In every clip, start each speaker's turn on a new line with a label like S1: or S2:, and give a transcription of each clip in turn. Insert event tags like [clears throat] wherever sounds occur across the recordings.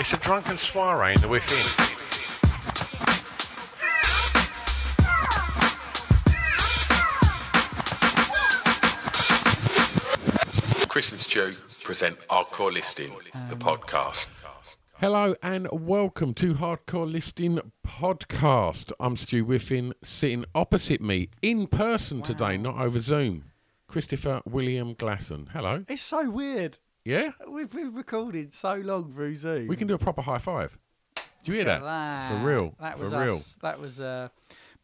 S1: It's a drunken soiree in the within. Chris and Stu present Hardcore Listing, the podcast.
S2: Hello and welcome to Hardcore Listing Podcast. I'm Stu Whiffin, sitting opposite me in person today, not over Zoom. Christopher William Glasson. Hello.
S3: It's so weird.
S2: Yeah?
S3: We've been recording so long through Zoom.
S2: We can do a proper high five. Do you hear
S3: Look
S2: that? For real.
S3: That
S2: For
S3: was
S2: real.
S3: us. That was uh,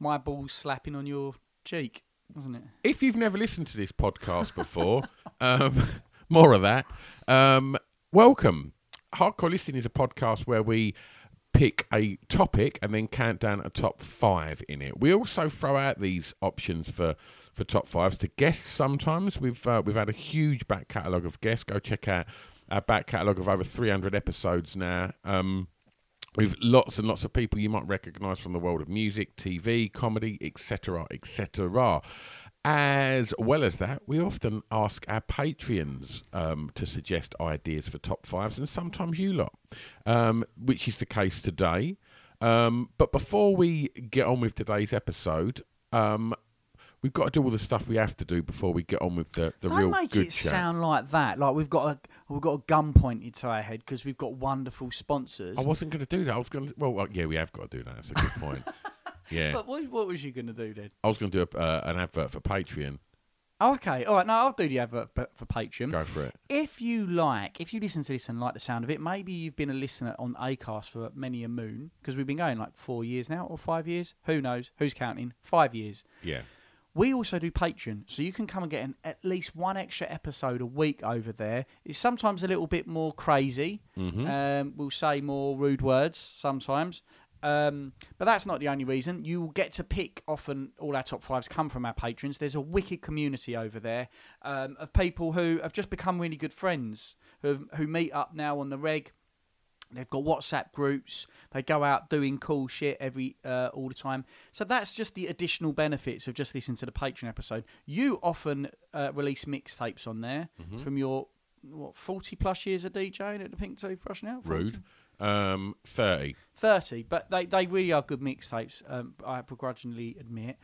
S3: my balls slapping on your cheek, wasn't it?
S2: If you've never listened to this podcast before, [laughs] um, [laughs] more of that. Um, welcome. Hardcore Listening is a podcast where we pick a topic and then count down a top five in it. We also throw out these options for, for top fives to guests. Sometimes we've uh, we've had a huge back catalogue of guests. Go check out our back catalogue of over 300 episodes now. Um, with lots and lots of people you might recognise from the world of music, TV, comedy, etc., etc. As well as that, we often ask our Patreons um, to suggest ideas for top fives, and sometimes you lot, um, which is the case today. Um, but before we get on with today's episode, um, we've got to do all the stuff we have to do before we get on with the, the
S3: Don't
S2: real
S3: make
S2: good
S3: it sound like that. Like we've got a we've got a gun pointed to our head because we've got wonderful sponsors.
S2: I wasn't going to do that. I was going to. Well, well, yeah, we have got to do that. That's a good point. [laughs] yeah.
S3: But what, what was you going to do then?
S2: I was going to do a, uh, an advert for Patreon.
S3: Oh, okay. All right. No, I'll do the advert for, for Patreon.
S2: Go for it.
S3: If you like, if you listen to this and like the sound of it, maybe you've been a listener on Acast for many a moon because we've been going like four years now or five years. Who knows? Who's counting? Five years.
S2: Yeah.
S3: We also do Patreon, so you can come and get an, at least one extra episode a week over there. It's sometimes a little bit more crazy. Um, we'll say more rude words sometimes. Um, but that's not the only reason. You will get to pick often all our top fives come from our patrons. There's a wicked community over there um, of people who have just become really good friends, who, who meet up now on the reg. They've got WhatsApp groups. They go out doing cool shit every uh, all the time. So that's just the additional benefits of just listening to the Patreon episode. You often uh, release mixtapes on there
S2: Mm-hmm.
S3: from your what forty plus years of DJing at the Pink Toothbrush now. 40?
S2: Rude. Um, 30.
S3: thirty, but they they really are good mixtapes. Um, I begrudgingly admit.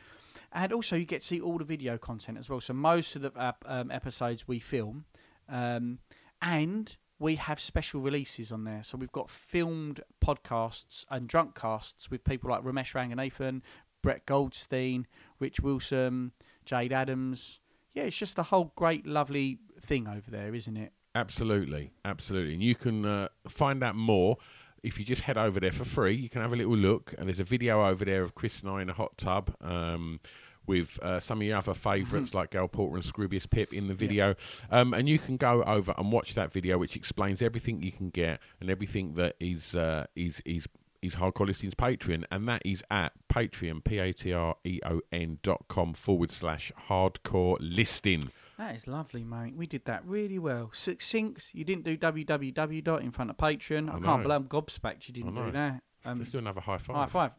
S3: And also, you get to see all the video content as well. So most of the uh, um, episodes we film, um, and we have special releases on there. So we've got filmed podcasts and drunk casts with people like Romesh Ranganathan, Brett Goldstein, Rich Wilson, Jade Adams. Yeah, it's just a whole great, lovely thing over there, isn't it?
S2: Absolutely. Absolutely. And you can uh, find out more if you just head over there for free. You can have a little look. And there's a video over there of Chris and I in a hot tub. Um, with uh, some of your other favourites like Gail Porter and Scroobius Pip in the video. Um, and you can go over and watch that video, which explains everything you can get and everything that is uh, is is is Hardcore Listings Patreon, and that is at Patreon, P A T R E O N dot com forward slash hardcore listing.
S3: That is lovely, mate. We did that really well. Succinct. You didn't do www dot in front of Patreon. I,
S2: I
S3: can't believe I'm gobsmacked you didn't do that. Um,
S2: Let's do another high five.
S3: high five.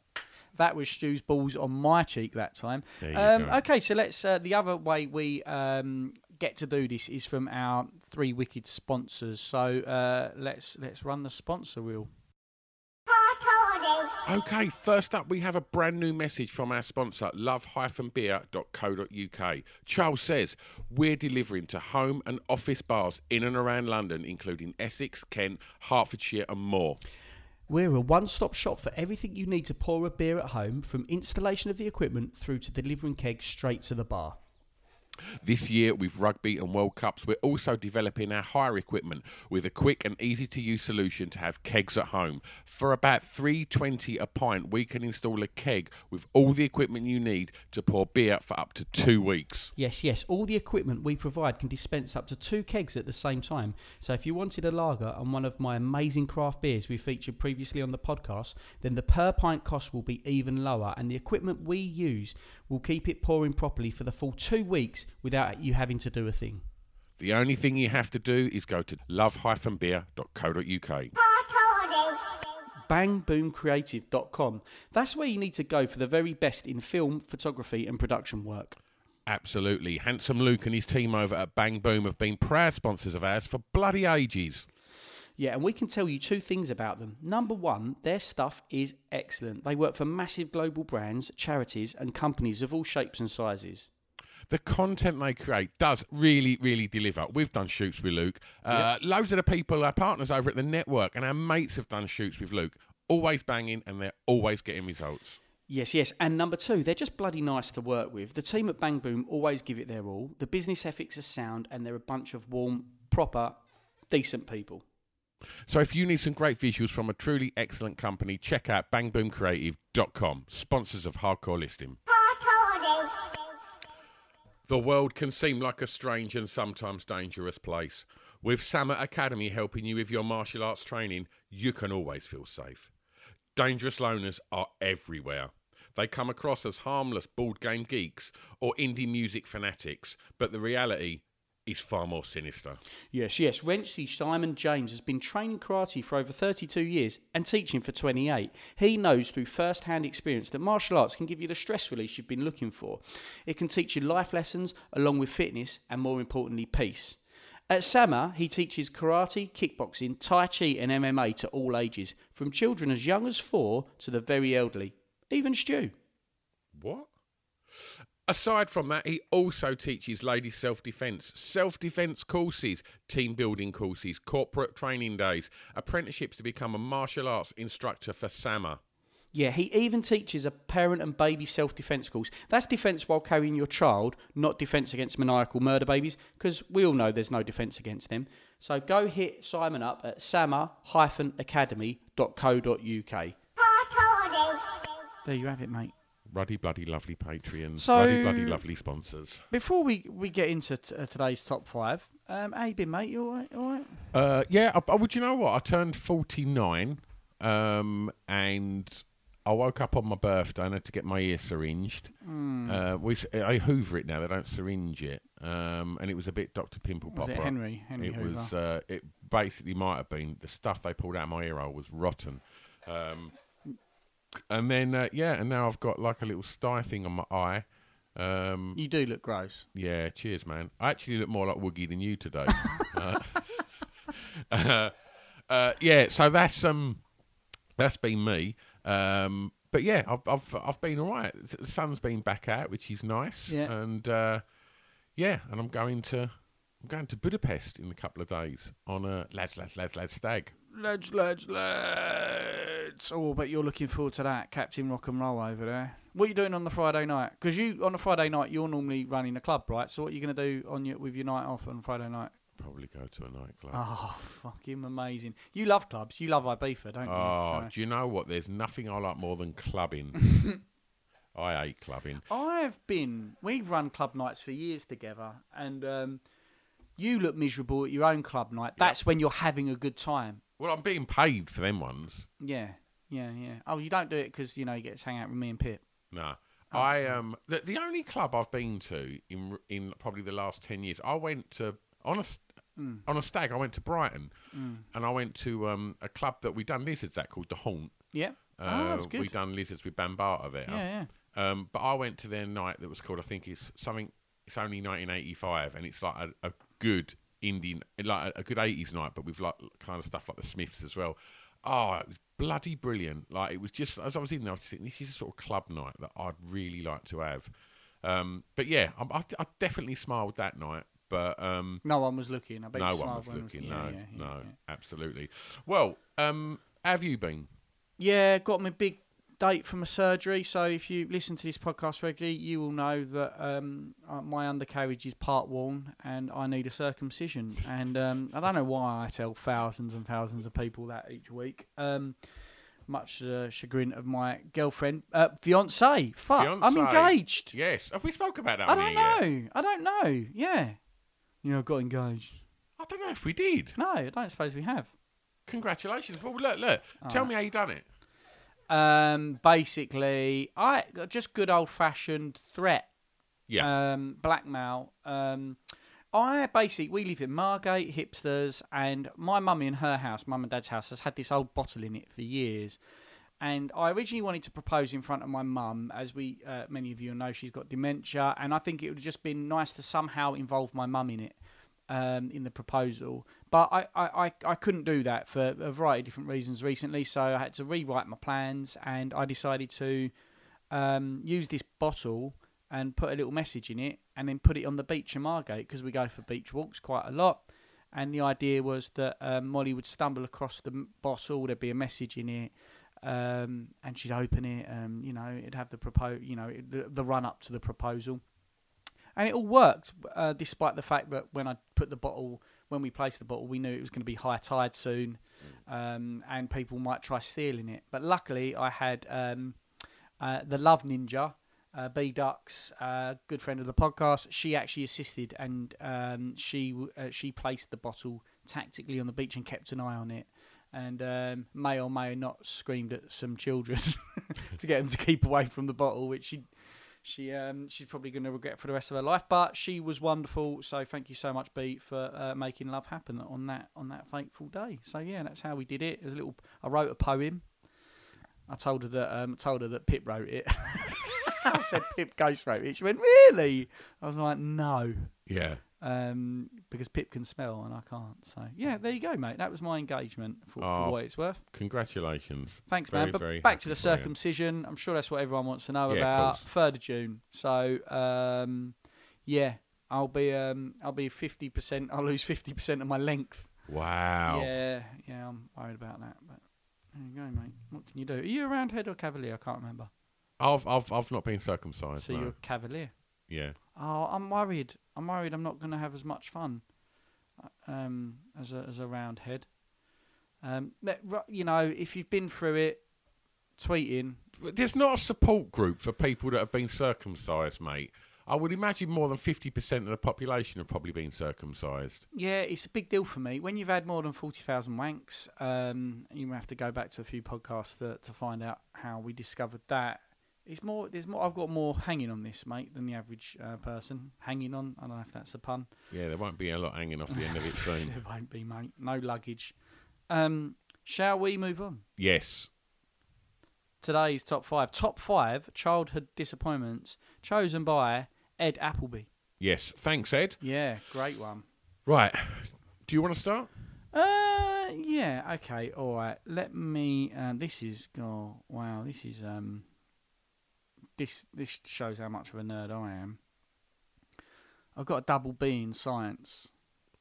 S3: That was Stu's balls on my cheek that time. Um, okay, so let's. Uh, the other way we um, get to do this is from our three wicked sponsors. So uh, let's let's run the sponsor wheel.
S2: Okay, first up, we have a brand new message from our sponsor, love-beer.co.uk. Charles says, We're delivering to home and office bars in and around London, including Essex, Kent, Hertfordshire, and more.
S3: We're a one stop shop for everything you need to pour a beer at home, from installation of the equipment through to delivering kegs straight to the bar.
S2: This year, with rugby and World Cups, we're also developing our hire equipment with a quick and easy to use solution to have kegs at home. For about 320 a pint, we can install a keg with all the equipment you need to pour beer for up to two weeks.
S3: Yes, yes, all the equipment we provide can dispense up to two kegs at the same time. So if you wanted a lager and one of my amazing craft beers we featured previously on the podcast, then the per pint cost will be even lower and the equipment we use will keep it pouring properly for the full two weeks without you having to do a thing.
S2: The only thing you have to do is go to love-beer.co.uk.
S3: Bangboomcreative.com. That's where you need to go for the very best in film, photography, and production work.
S2: Absolutely. Handsome Luke and his team over at Bang Boom have been proud sponsors of ours for bloody ages.
S3: Yeah, and we can tell you two things about them. Number one, their stuff is excellent. They work for massive global brands, charities, and companies of all shapes and sizes.
S2: The content they create does really, really deliver. We've done shoots with Luke. Uh, Loads of the people, our partners over at the network, and our mates have done shoots with Luke. Always banging, and they're always getting results.
S3: Yes, yes. And number two, they're just bloody nice to work with. The team at Bang Boom always give it their all. The business ethics are sound, and they're a bunch of warm, proper, decent people.
S2: So if you need some great visuals from a truly excellent company, check out bangboomcreative.com, sponsors of Hardcore Listing. The world can seem like a strange and sometimes dangerous place. With Sama Academy helping you with your martial arts training, you can always feel safe. Dangerous loners are everywhere. They come across as harmless board game geeks or indie music fanatics, but the reality is far more sinister.
S3: Yes, yes. Renshi Simon James has been training karate for over 32 years and teaching for 28. He knows through first hand experience that martial arts can give you the stress release you've been looking for. It can teach you life lessons along with fitness and, more importantly, peace. At Sama, he teaches karate, kickboxing, tai chi, and MMA to all ages, from children as young as four to the very elderly, even Stu.
S2: What? Aside from that, he also teaches ladies self defence, self defence courses, team building courses, corporate training days, apprenticeships to become a martial arts instructor for SAMA.
S3: Yeah, he even teaches a parent and baby self defence course. That's defence while carrying your child, not defence against maniacal murder babies, because we all know there's no defence against them. So go hit Simon up at sama-academy.co.uk. There you have it, mate.
S2: Ruddy bloody lovely Patreons,
S3: So-
S2: ruddy bloody lovely sponsors.
S3: Before we, we get into t- uh, today's top five, um, how you been, mate? You all right? All right?
S2: Uh, yeah, I, I, would you know what? I turned 49 um, and I woke up on my birthday and had to get my ear syringed.
S3: Hmm.
S2: Uh, we, I hoover it now, they don't syringe it. Um, and it was a bit Dr. Pimple Popper.
S3: Was it Henry? Henry
S2: it
S3: Hoover?
S2: was. Uh, it basically might have been the stuff they pulled out of my ear hole was rotten. Um, and then uh, yeah, and now I've got like a little sty thing on my eye. Um,
S3: You do look gross.
S2: yeah, cheers, man. I actually look more like Woogie than you today. [laughs] uh, [laughs] uh, uh, yeah, so that's um, that's been me. Um, but yeah, I've I've I've been all right. The sun's been back out, which is nice.
S3: Yeah.
S2: and uh, yeah, and I'm going to I'm going to Budapest in a couple of days on a lads lads lads lads stag.
S3: Lads, lads, lads. Oh, but you're looking forward to that, Captain Rock and Roll over there. What are you doing on the Friday night? Because you on a Friday night you're normally running a club, right? So what are you going to do on your with your night off on Friday night?
S2: Probably go to a nightclub.
S3: Oh, fucking amazing! You love clubs. You love Ibiza, don't you?
S2: Oh,
S3: So-
S2: do you know what? There's nothing I like more than clubbing. [laughs] I hate clubbing.
S3: I've been. We've run club nights for years together, and um, you look miserable at your own club night. That's when you're having a good time.
S2: Well, I'm being paid for them ones.
S3: Yeah, yeah, yeah. Oh, you don't do it because you know you get to hang out with me and Pip.
S2: No.
S3: Oh.
S2: I um the, the only club I've been to in in probably the last ten years. I went to on a
S3: Mm.
S2: on a stag. I went to Brighton, and I went to um a club that we done lizards at called the Haunt.
S3: Yeah.
S2: Uh,
S3: oh, that's good.
S2: We done lizards with Bambaataa there.
S3: Yeah,
S2: yeah. Um, but I went to their night that was called. I think it's something. It's only 1985, and it's like a, a good Indian, like a, a good 80s night, but with like kind of stuff like the Smiths as well. Oh, it was bloody brilliant. Like it was just as I was in there, I was just thinking, this is a sort of club night that I'd really like to have. Um, but yeah, I, I, I definitely smiled that night. But um,
S3: No one was looking. I bet
S2: no
S3: you
S2: one was looking.
S3: yeah,
S2: no,
S3: yeah, yeah,
S2: no,
S3: yeah.
S2: absolutely. Well, um, have you been?
S3: Yeah, got my big date for my surgery. So if you listen to this podcast regularly, you will know that um, uh, my undercarriage is part worn and I need a circumcision. And um, I don't know why I tell thousands and thousands of people that each week. Um, much to the chagrin of my girlfriend, uh, fiance. Fuck, I'm engaged.
S2: Yes, have we spoke about that?
S3: I don't
S2: here yet?
S3: know. I don't know. Yeah. Yeah, I got engaged.
S2: I don't know if we did.
S3: No, I don't suppose we have.
S2: Congratulations. Well, look, look. Tell me how you done it.
S3: Um, basically, I just good old fashioned threat.
S2: Yeah.
S3: Um, blackmail. Um, I basically we live in Margate, hipsters, and my mummy in her house, mum and dad's house, has had this old bottle in it for years. And I originally wanted to propose in front of my mum, as we uh, many of you know, she's got dementia, and I think it would have just been nice to somehow involve my mum in it. Um, in the proposal, but I, I, I, couldn't do that for a variety of different reasons recently, so I had to rewrite my plans, and I decided to um, use this bottle and put a little message in it and then put it on the beach in Margate because we go for beach walks quite a lot. And the idea was that um, Molly would stumble across the bottle, there'd be a message in it, um, and she'd open it, and you know, it'd have the propose, you know, the, the run up to the proposal. And it all worked, uh, despite the fact that when I put the bottle, when we placed the bottle, we knew it was going to be high tide soon, um, and people might try stealing it. But luckily, I had um, uh, the Love Ninja, uh, B Ducks, uh, good friend of the podcast. She actually assisted, and um, she uh, she placed the bottle tactically on the beach and kept an eye on it. And um, may or may not screamed at some children [laughs] to get them to keep away from the bottle, which she she um, she's probably going to regret for the rest of her life. But she was wonderful, so thank you so much, B, for uh, making love happen on that on that fateful day. So yeah, that's how we did it. Was a little. I wrote a poem. I told her that um, told her that Pip wrote it. [laughs] I said Pip Ghost wrote it. She went, really? I was like, no,
S2: yeah.
S3: Um, because Pip can smell and I can't. So yeah, there you go, mate. That was my engagement for,
S2: Oh.
S3: for what it's worth.
S2: Congratulations.
S3: Thanks,
S2: Very,
S3: man. But
S2: very
S3: back to the
S2: for you.
S3: circumcision. I'm sure that's what everyone wants to know
S2: Yeah,
S3: about. Third of June. So um, yeah, I'll be um, I'll be fifty percent. I'll lose fifty percent of my length.
S2: Wow.
S3: Yeah, yeah, I'm worried about that. But there you go, mate. What can you do? Are you a roundhead or cavalier? I can't remember.
S2: I've, I've, I've not been circumcised.
S3: So
S2: no.
S3: you're a cavalier.
S2: Yeah.
S3: Oh, I'm worried. I'm worried. I'm not going to have as much fun uh, um, as a as a roundhead. Um, that, you know, if you've been through it, tweeting.
S2: There's not a support group for people that have been circumcised, mate. I would imagine more than 50% of the population have probably been circumcised.
S3: Yeah, it's a big deal for me. When you've had more than forty thousand wanks, um, you have to go back to a few podcasts to, to find out how we discovered that. It's more. There's more. I've got more hanging on this, mate, than the average uh, person. Hanging on. I don't know if that's a pun.
S2: Yeah, there won't be a lot hanging off the end of it [laughs] soon.
S3: There won't be, mate. No luggage. Um, shall we move on?
S2: Yes.
S3: Today's top five. Top five childhood disappointments chosen by Ed Appleby.
S2: Yes. Thanks, Ed.
S3: Yeah, great one.
S2: Right. Do you want to start?
S3: Uh, yeah, okay, all right. Let me. Uh, this is. Oh, wow. This is. Um. This this shows how much of a nerd I am. I've got a double B in science.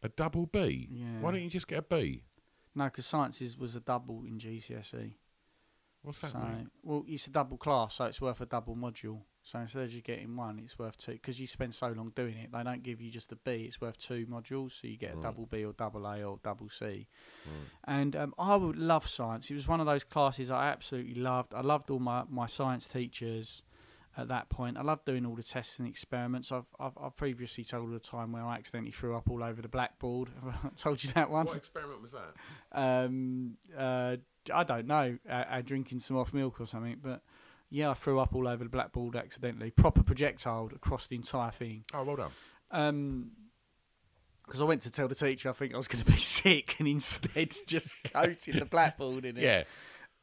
S2: A double B?
S3: Yeah.
S2: Why don't you just get a B?
S3: No, because sciences was a double in GCSE.
S2: What's that
S3: So,
S2: mean?
S3: well, it's a double class, so it's worth a double module. So instead of just getting one, it's worth two. Because you spend so long doing it, they don't give you just a B. It's worth two modules, so you get a
S2: Right.
S3: double B or double A or double C. And um, I would love science. It was one of those classes I absolutely loved. I loved all my, my science teachers at that point. I love doing all the tests and experiments. I've, I've, I've previously told the time where I accidentally threw up all over the blackboard. [laughs] I told you that one?
S2: What experiment was that?
S3: um, uh, I don't know, uh, uh, drinking some off milk or something. But yeah, I threw up all over the blackboard accidentally. Proper projectile across the entire thing.
S2: Oh, well done.
S3: Um 'cause because I went to tell the teacher I think I was going to be [laughs] sick, and instead [laughs] just coated the blackboard in it.
S2: Yeah.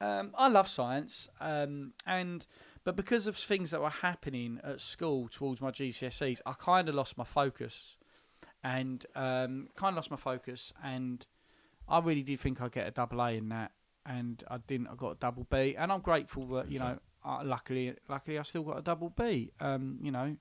S3: Um, I love science, um, and but because of things that were happening at school towards my GCSEs, I kind of lost my focus, and um, kind of lost my focus, and I really did think I'd get a double A in that, and I didn't. I got a double B, and I'm grateful that you know, uh, luckily, luckily, I still got a double B. Um, you know,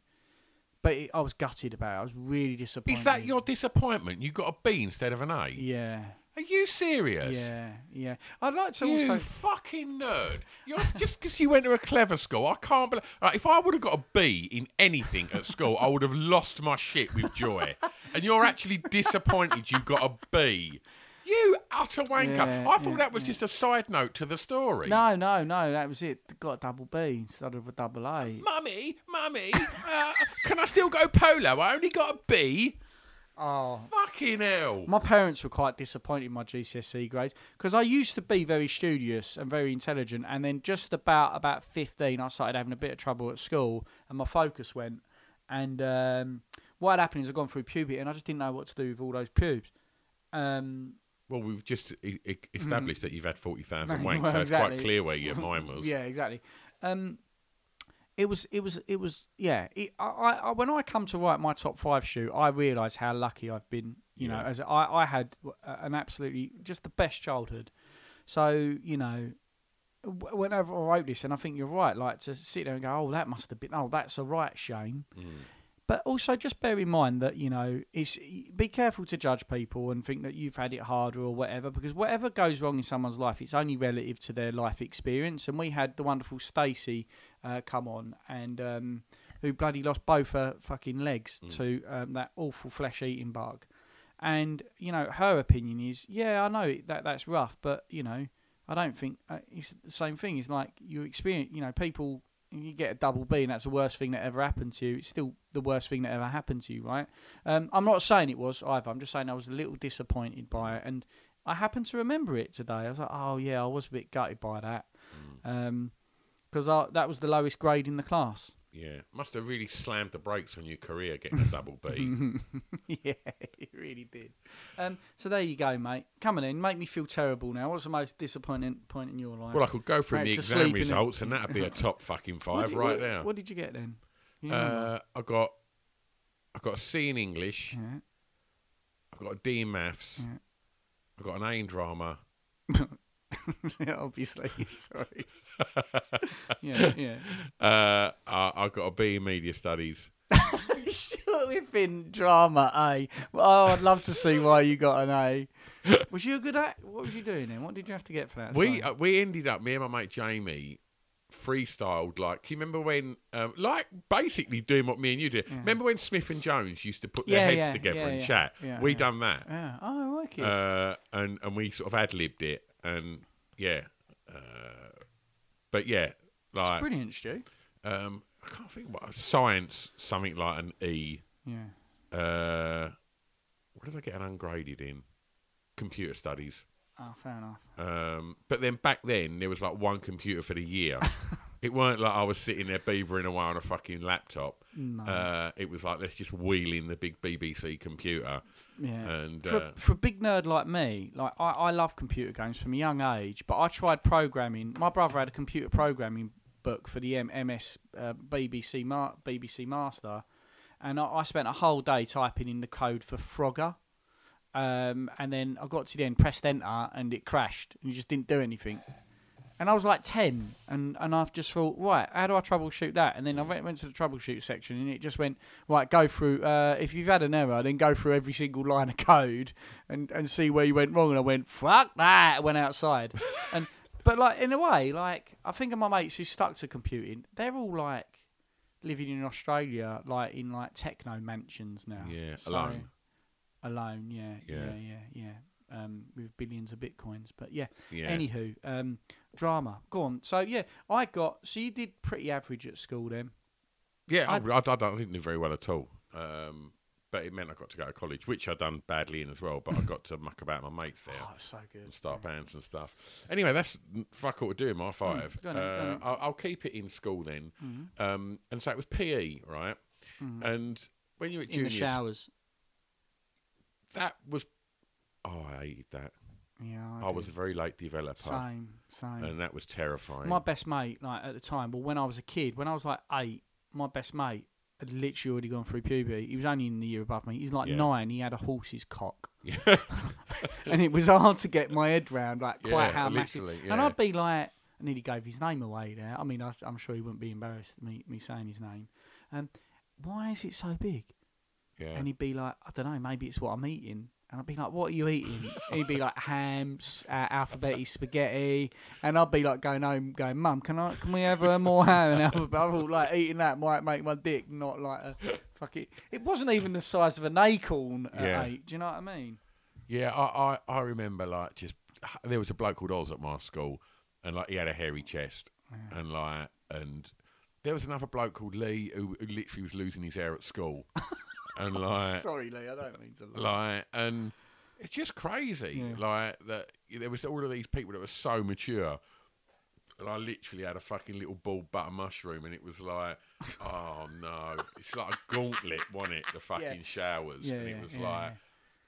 S3: but it, I was gutted about it. I was really disappointed.
S2: Is that your disappointment? You got a B instead of an A?
S3: Yeah,
S2: Are you serious?
S3: yeah, yeah. I'd like to also.
S2: You
S3: also.
S2: fucking nerd! You're [laughs] just because you went to a clever school. I can't believe. Like, if I would have got a B in anything at school, I would have lost my shit with joy. and you're actually disappointed you got a B. You utter wanker!
S3: Yeah,
S2: I thought
S3: yeah,
S2: that was just a side note to the story.
S3: No, no, no. That was it. Got a double B instead of a double A.
S2: Mummy, mummy, uh, can I still go polo? I only got a B.
S3: Oh,
S2: Fucking hell!
S3: My parents were quite disappointed in my GCSE grades because I used to be very studious and very intelligent, and then just about about fifteen, I started having a bit of trouble at school, and my focus went. And um, what had happened is I'd gone through puberty, and I just didn't know what to do with all those pubes. Um,
S2: Well, we've just e- e- established that you've had 40,000
S3: No, [laughs]
S2: wanks,
S3: well,
S2: so it's quite clear where your mind was. [laughs]
S3: yeah, exactly. Um, it was, it was, it was. Yeah, it, I, I, when I come to write my top five shoot, I realise how lucky I've been. You know, as I, I had an absolutely just the best childhood. So you know, whenever I wrote this, and I think you're right, like to sit there and go, oh, that must have been, oh, that's a right shame. Mm. But also, just bear in mind that you know, it's be careful to judge people and think that you've had it harder or whatever, because whatever goes wrong in someone's life, it's only relative to their life experience. And we had the wonderful Stacey uh, come on, and um, who bloody lost both her fucking legs to um, that awful flesh-eating bug. And you know, her opinion is, yeah, I know that that's rough, but you know, I don't think uh, it's the same thing. It's like you experience, you know, people. You get a double B, and that's the worst thing that ever happened to you. It's still the worst thing that ever happened to you, right? Um, I'm not saying it was either. I'm just saying I was a little disappointed by it, and I happen to remember it today. I was like, oh yeah, I was a bit gutted by that, because that was the lowest grade in the class.
S2: Yeah, must have really slammed the brakes on your career getting a double B. [laughs]
S3: yeah, it really did. Um, so there you go, mate. Coming in, make me feel terrible now. What's the most disappointing point in your life?
S2: well, I could go through
S3: Right,
S2: the
S3: to
S2: exam
S3: sleep in it.
S2: results, and that'd be a top fucking [laughs]
S3: What
S2: five
S3: did-
S2: right
S3: what,
S2: there.
S3: What did you get then? You remember?
S2: Uh, I got, I got a C in English.
S3: yeah.
S2: I got a D in maths.
S3: Yeah.
S2: I got an A in drama. [laughs]
S3: obviously. Sorry. [laughs] yeah, yeah.
S2: Uh, I, I got a B in media studies. [laughs]
S3: Sure, within drama, A. Oh, I'd love to see why you got an A. [laughs] Was you a good at? What was you doing then? What did you have to get for that?
S2: We uh, we ended up me and my mate Jamie freestyled like. Can you remember when um, like basically doing what me and you did? Remember when Smith and Jones used to put their
S3: Yeah,
S2: heads
S3: yeah,
S2: together
S3: yeah,
S2: and
S3: yeah,
S2: chat?
S3: yeah,
S2: we
S3: yeah.
S2: done that.
S3: yeah. Oh, I like it.
S2: uh, and and we sort of ad libbed it, and yeah, uh, but yeah, like
S3: Brilliant, Stu.
S2: um, I can't think what science something like an E.
S3: Yeah.
S2: Uh, what did I get an ungraded in? Computer studies.
S3: Oh, fair enough.
S2: Um, but then back then there was like one computer for the year. [laughs] it weren't like I was sitting there beavering away on a fucking laptop. Uh, it was like let's just wheel in the big BBC computer.
S3: Yeah.
S2: And,
S3: for,
S2: uh,
S3: for a big nerd like me, like I, I love computer games from a young age, but I tried programming. My brother had a computer programming book for the M- MS uh, BBC Ma- BBC Master, and I, I spent a whole day typing in the code for Frogger. Um, and then I got to the end, pressed enter, and it crashed, and it just didn't do anything. And I was like 10, and, and I've just thought, right, how do I troubleshoot that? And then I went, went to the troubleshoot section, and it just went, right, go through, uh, if you've had an error, then go through every single line of code and, and see where you went wrong. And I went, fuck that, I went outside. [laughs] and But, like, in a way, like, I think of my mates who stuck to computing, they're all, like, living in Australia, like, in, like, techno mansions now.
S2: Yeah,
S3: So-
S2: alone.
S3: Alone, yeah, yeah,
S2: Yeah.
S3: yeah, yeah. Um, with billions of bitcoins, but yeah.
S2: Yeah.
S3: Anywho, um, drama. Go on. So yeah, I got. So you did pretty average at school then.
S2: Yeah, I,
S3: I-
S2: I, I, didn't do very well at all. Um, but it meant I got to go to college, which I'd done badly in as well. But I got to muck about my mates there
S3: Oh, so good.
S2: and start bands and stuff. Anyway, that's fuck all to do in my five.
S3: go on
S2: uh. I'll, I'll keep it in school then.
S3: Mm-hmm.
S2: Um, and so it was PE, right? And when you were at
S3: In the showers.
S2: that was. Oh, I hated that.
S3: Yeah,
S2: I,
S3: I,
S2: was a very late developer,
S3: same, same.
S2: and that was terrifying.
S3: my best mate, like at the time, well, when I was a kid, when I was like eight, my best mate had literally already gone through puberty. He was only in the year above me. He's like
S2: Yeah.
S3: nine. He had a horse's cock. [laughs]
S2: Yeah. [laughs]
S3: and it was hard to get my head round like quite
S2: Yeah,
S3: how massive. And. I'd be like, I nearly gave his name away there. I mean, I, am sure he wouldn't be embarrassed me me saying his name. Um, why is it so big?
S2: Yeah.
S3: And he'd be like, I don't know, maybe it's what I'm eating. And I'd be like, what are you eating? he'd be like, hams, uh, spaghetti. And I'd be like, going home, going, Mum, can I, can we have uh, more ham and alphabet? I thought like eating that might make my dick not like a fuck it. It wasn't even the size of an acorn at
S2: Yeah.
S3: eight. Do you know what I mean?
S2: Yeah, I, I, I remember like just there was a bloke called Oz at my school, and like he had a hairy chest, and like and there was another bloke called Lee who, who literally was losing his hair at school, [laughs] and [laughs] like
S3: Sorry, Lee, I don't mean to.
S2: like and it's just crazy
S3: Yeah.
S2: like that there was all of these people that were so mature. And I literally had a fucking little bald butter mushroom, and it was like, [laughs] oh no, it's like a gauntlet, wasn't it? The fucking showers,
S3: Yeah,
S2: and it was
S3: yeah,
S2: like,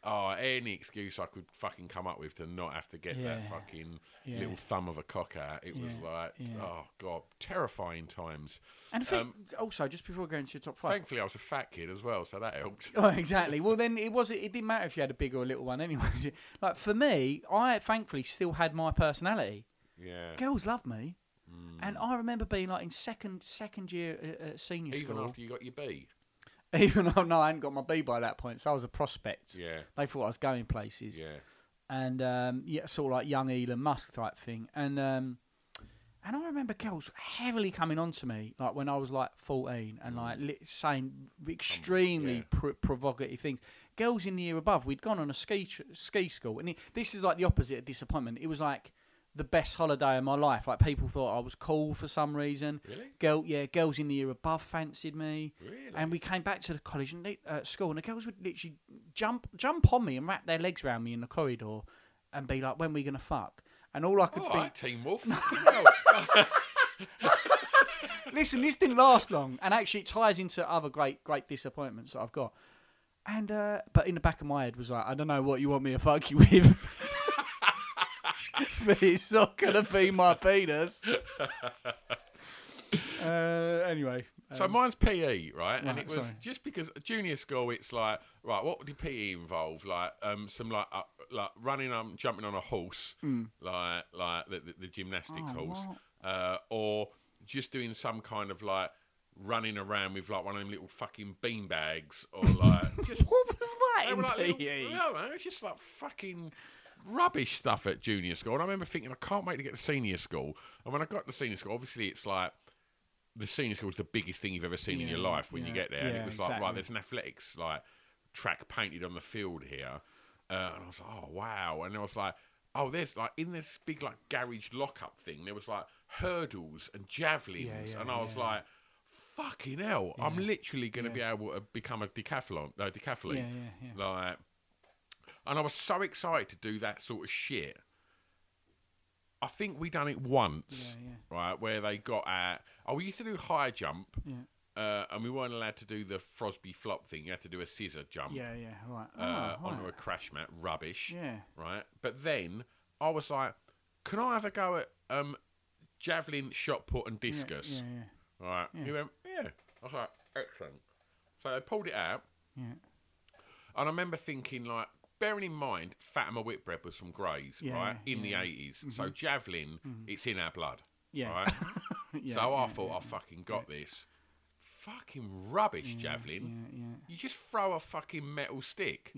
S2: oh, any excuse I could fucking come up with to not have to get that fucking
S3: Yeah.
S2: little thumb of a cock out. It was like,
S3: yeah.
S2: oh god, terrifying times.
S3: And I think,
S2: Um,
S3: also, just before going to your top five.
S2: Thankfully, I was a fat kid as well, so that helped. [laughs]
S3: Oh, exactly. Well, then it was. It didn't matter if you had a big or a little one anyway. [laughs] like for me, I thankfully still had my personality.
S2: Yeah.
S3: Girls love me, and I remember being like in second second year at, at senior
S2: Even
S3: school.
S2: after you got your B. [laughs]
S3: Even though no, I hadn't got my B by that point, so I was a prospect.
S2: Yeah.
S3: They thought I was going places.
S2: Yeah.
S3: and um, yeah, sort of like young Elon Musk type thing. And um, and I remember girls heavily coming on to me, like when I was like fourteen, and like li- saying extremely
S2: Mm. yeah.
S3: pr- provocative things. Girls in the year above, we'd gone on a ski tr- ski school, and it, this is like the opposite of disappointment. It was like the best holiday of my life. Like people thought I was cool for some reason.
S2: Really?
S3: Girl, yeah, girls in the year above fancied me.
S2: Really?
S3: And we came back to the college and they- uh, school, and the girls would literally jump jump on me and wrap their legs around me in the corridor, and be like, "When are we gonna fuck?" And all I could
S2: All
S3: think,
S2: right, Teen Wolf. [laughs] [laughs]
S3: listen, this didn't last long, and actually it ties into other great great disappointments that I've got. And uh, but in the back of my head was like, I don't know what you want me to fuck you with. [laughs] [laughs] but it's not gonna be my penis. [laughs] uh, anyway,
S2: So
S3: um,
S2: mine's PE, right? and
S3: right,
S2: it was
S3: sorry.
S2: just because junior school, it's like right. What did PE involve? Like um, some like uh, like running um, jumping on a horse, like like the, the, the gymnastics.
S3: Oh,
S2: horse, uh, or just doing some kind of like running around with like one of them little fucking bean bags, or like [laughs] just
S3: what was that in
S2: were like little-
S3: PE?
S2: no, man, it's just like fucking rubbish stuff at junior school. And I remember thinking, I can't wait to get to senior school. And when I got to senior school, obviously it's like the senior school is the biggest thing you've ever seen in your life when you get there. and it was like, right, there's an athletics like track painted on the field here. Uh, and I was like, oh wow. And I was like, oh, there's like in this big like garage lockup thing, there was like hurdles and javelins,
S3: Yeah, yeah,
S2: and I was
S3: yeah.
S2: like. Fucking hell! I'm literally going to be able to become a decathlon, no, decathlete.
S3: Yeah, yeah, yeah.
S2: Like, and I was so excited to do that sort of shit. I think we done it once,
S3: Yeah,
S2: right? Where they got at. Oh, we used to do high jump,
S3: Yeah.
S2: uh, and we weren't allowed to do the Fosbury flop thing. You had to do a scissor jump
S3: Yeah, yeah, right.
S2: uh,
S3: oh,
S2: onto a crash mat. Rubbish.
S3: Yeah.
S2: Right. But then I was like, can I have a go at um, javelin, shot put, and discus?
S3: Yeah, yeah,
S2: Right. He went, yeah. I was like, excellent. So they pulled it out.
S3: yeah.
S2: And I remember thinking, like, bearing in mind, Fatima Whitbread was from Grays,
S3: Yeah,
S2: right, in
S3: yeah.
S2: the 80s. Mm-hmm. So javelin, mm-hmm. it's in our blood.
S3: Yeah.
S2: Right? [laughs]
S3: Yeah,
S2: so I thought, I fucking got this. Fucking rubbish, javelin. You just throw a fucking metal stick.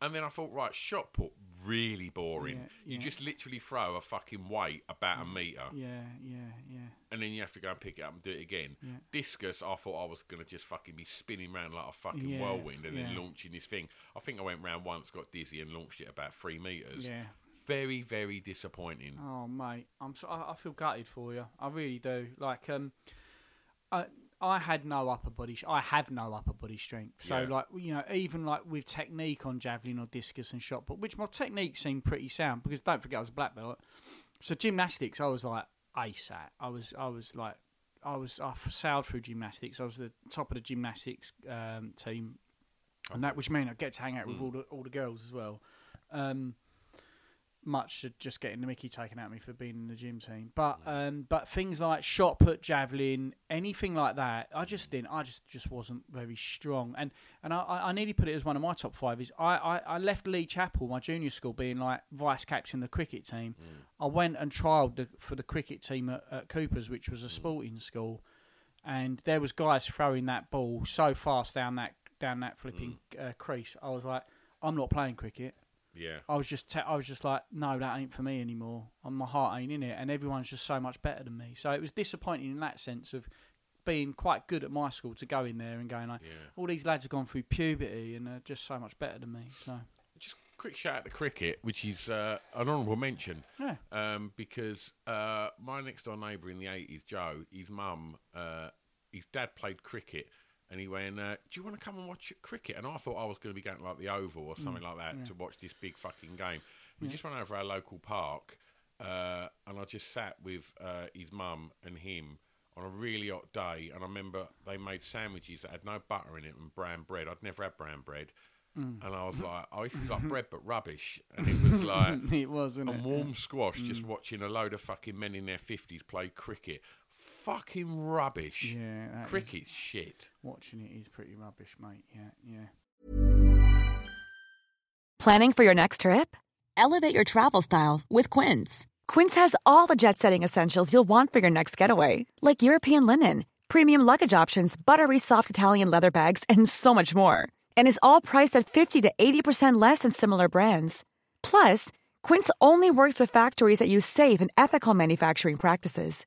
S2: And then I thought, right, shot put, really boring.
S3: Yeah,
S2: You just literally throw a fucking weight about a metre.
S3: Yeah, yeah, yeah.
S2: And then you have to go and pick it up and do it again.
S3: Yeah.
S2: Discus, I thought I was going to just fucking be spinning around like a fucking
S3: Yeah,
S2: whirlwind and then launching this thing. I think I went round once, got dizzy, and launched it about three metres.
S3: Yeah.
S2: Very, very disappointing.
S3: Oh, mate, I'm so, I, I feel gutted for you. I really do. Like, um, I I had no upper body. Sh- I have no upper body strength. So,
S2: Yeah.
S3: like, you know, even like with technique on javelin or discus and shot put, which my technique seemed pretty sound because don't forget I was a black belt. So gymnastics, I was like ace at. I was I was like I was I sailed through gymnastics. I was the top of the gymnastics um, team, and that which meant I get to hang out with all the all the girls as well. Um, much to just getting the Mickey taken out of me for being in the gym team. But um, but things like shot put, javelin, anything like that, I just didn't. I just just wasn't very strong. And and I, I nearly put it as one of my top five. Is I, I, I left Lee Chapel, my junior school, being like vice captain of the cricket team. I went and trialled the, for the cricket team at, at Cooper's, which was a sporting school, and there was guys throwing that ball so fast down that down that flipping uh, crease. I was like, I'm not playing cricket.
S2: Yeah.
S3: I was just te- I was just like, no, that ain't for me anymore. And my heart ain't in it, and everyone's just so much better than me. So it was disappointing in that sense of being quite good at my school to go in there and going like,
S2: Yeah.
S3: all these lads have gone through puberty and are just so much better than me. So
S2: Just quick shout out to cricket, which is uh, an honourable mention.
S3: yeah,
S2: um, because uh, my next door neighbour in the 80s, Joe, his mum, uh, his dad played cricket. And he went, uh, "Do you want to come and watch cricket?" And I thought I was going to be going to like the Oval or something like that to watch this big fucking game. We just went over our local park, uh, and I just sat with uh, his mum and him on a really hot day. And I remember they made sandwiches that had no butter in it and brown bread. I'd never had brown bread, and I was like, "Oh, this is like [laughs] bread but rubbish." And it was like [laughs]
S3: it was, wasn't
S2: a
S3: it?
S2: warm squash just watching a load of fucking men in their 50s play cricket. Fucking rubbish.
S3: Yeah, that is-
S2: Cricket's shit.
S3: watching it is pretty rubbish, mate. Yeah, yeah.
S4: Planning for your next trip? Elevate your travel style with Quince. Quince has all the jet setting essentials you'll want for your next getaway, like European linen, premium luggage options, buttery soft Italian leather bags, and so much more. And is all priced at 50 to 80% less than similar brands. Plus, Quince only works with factories that use safe and ethical manufacturing practices.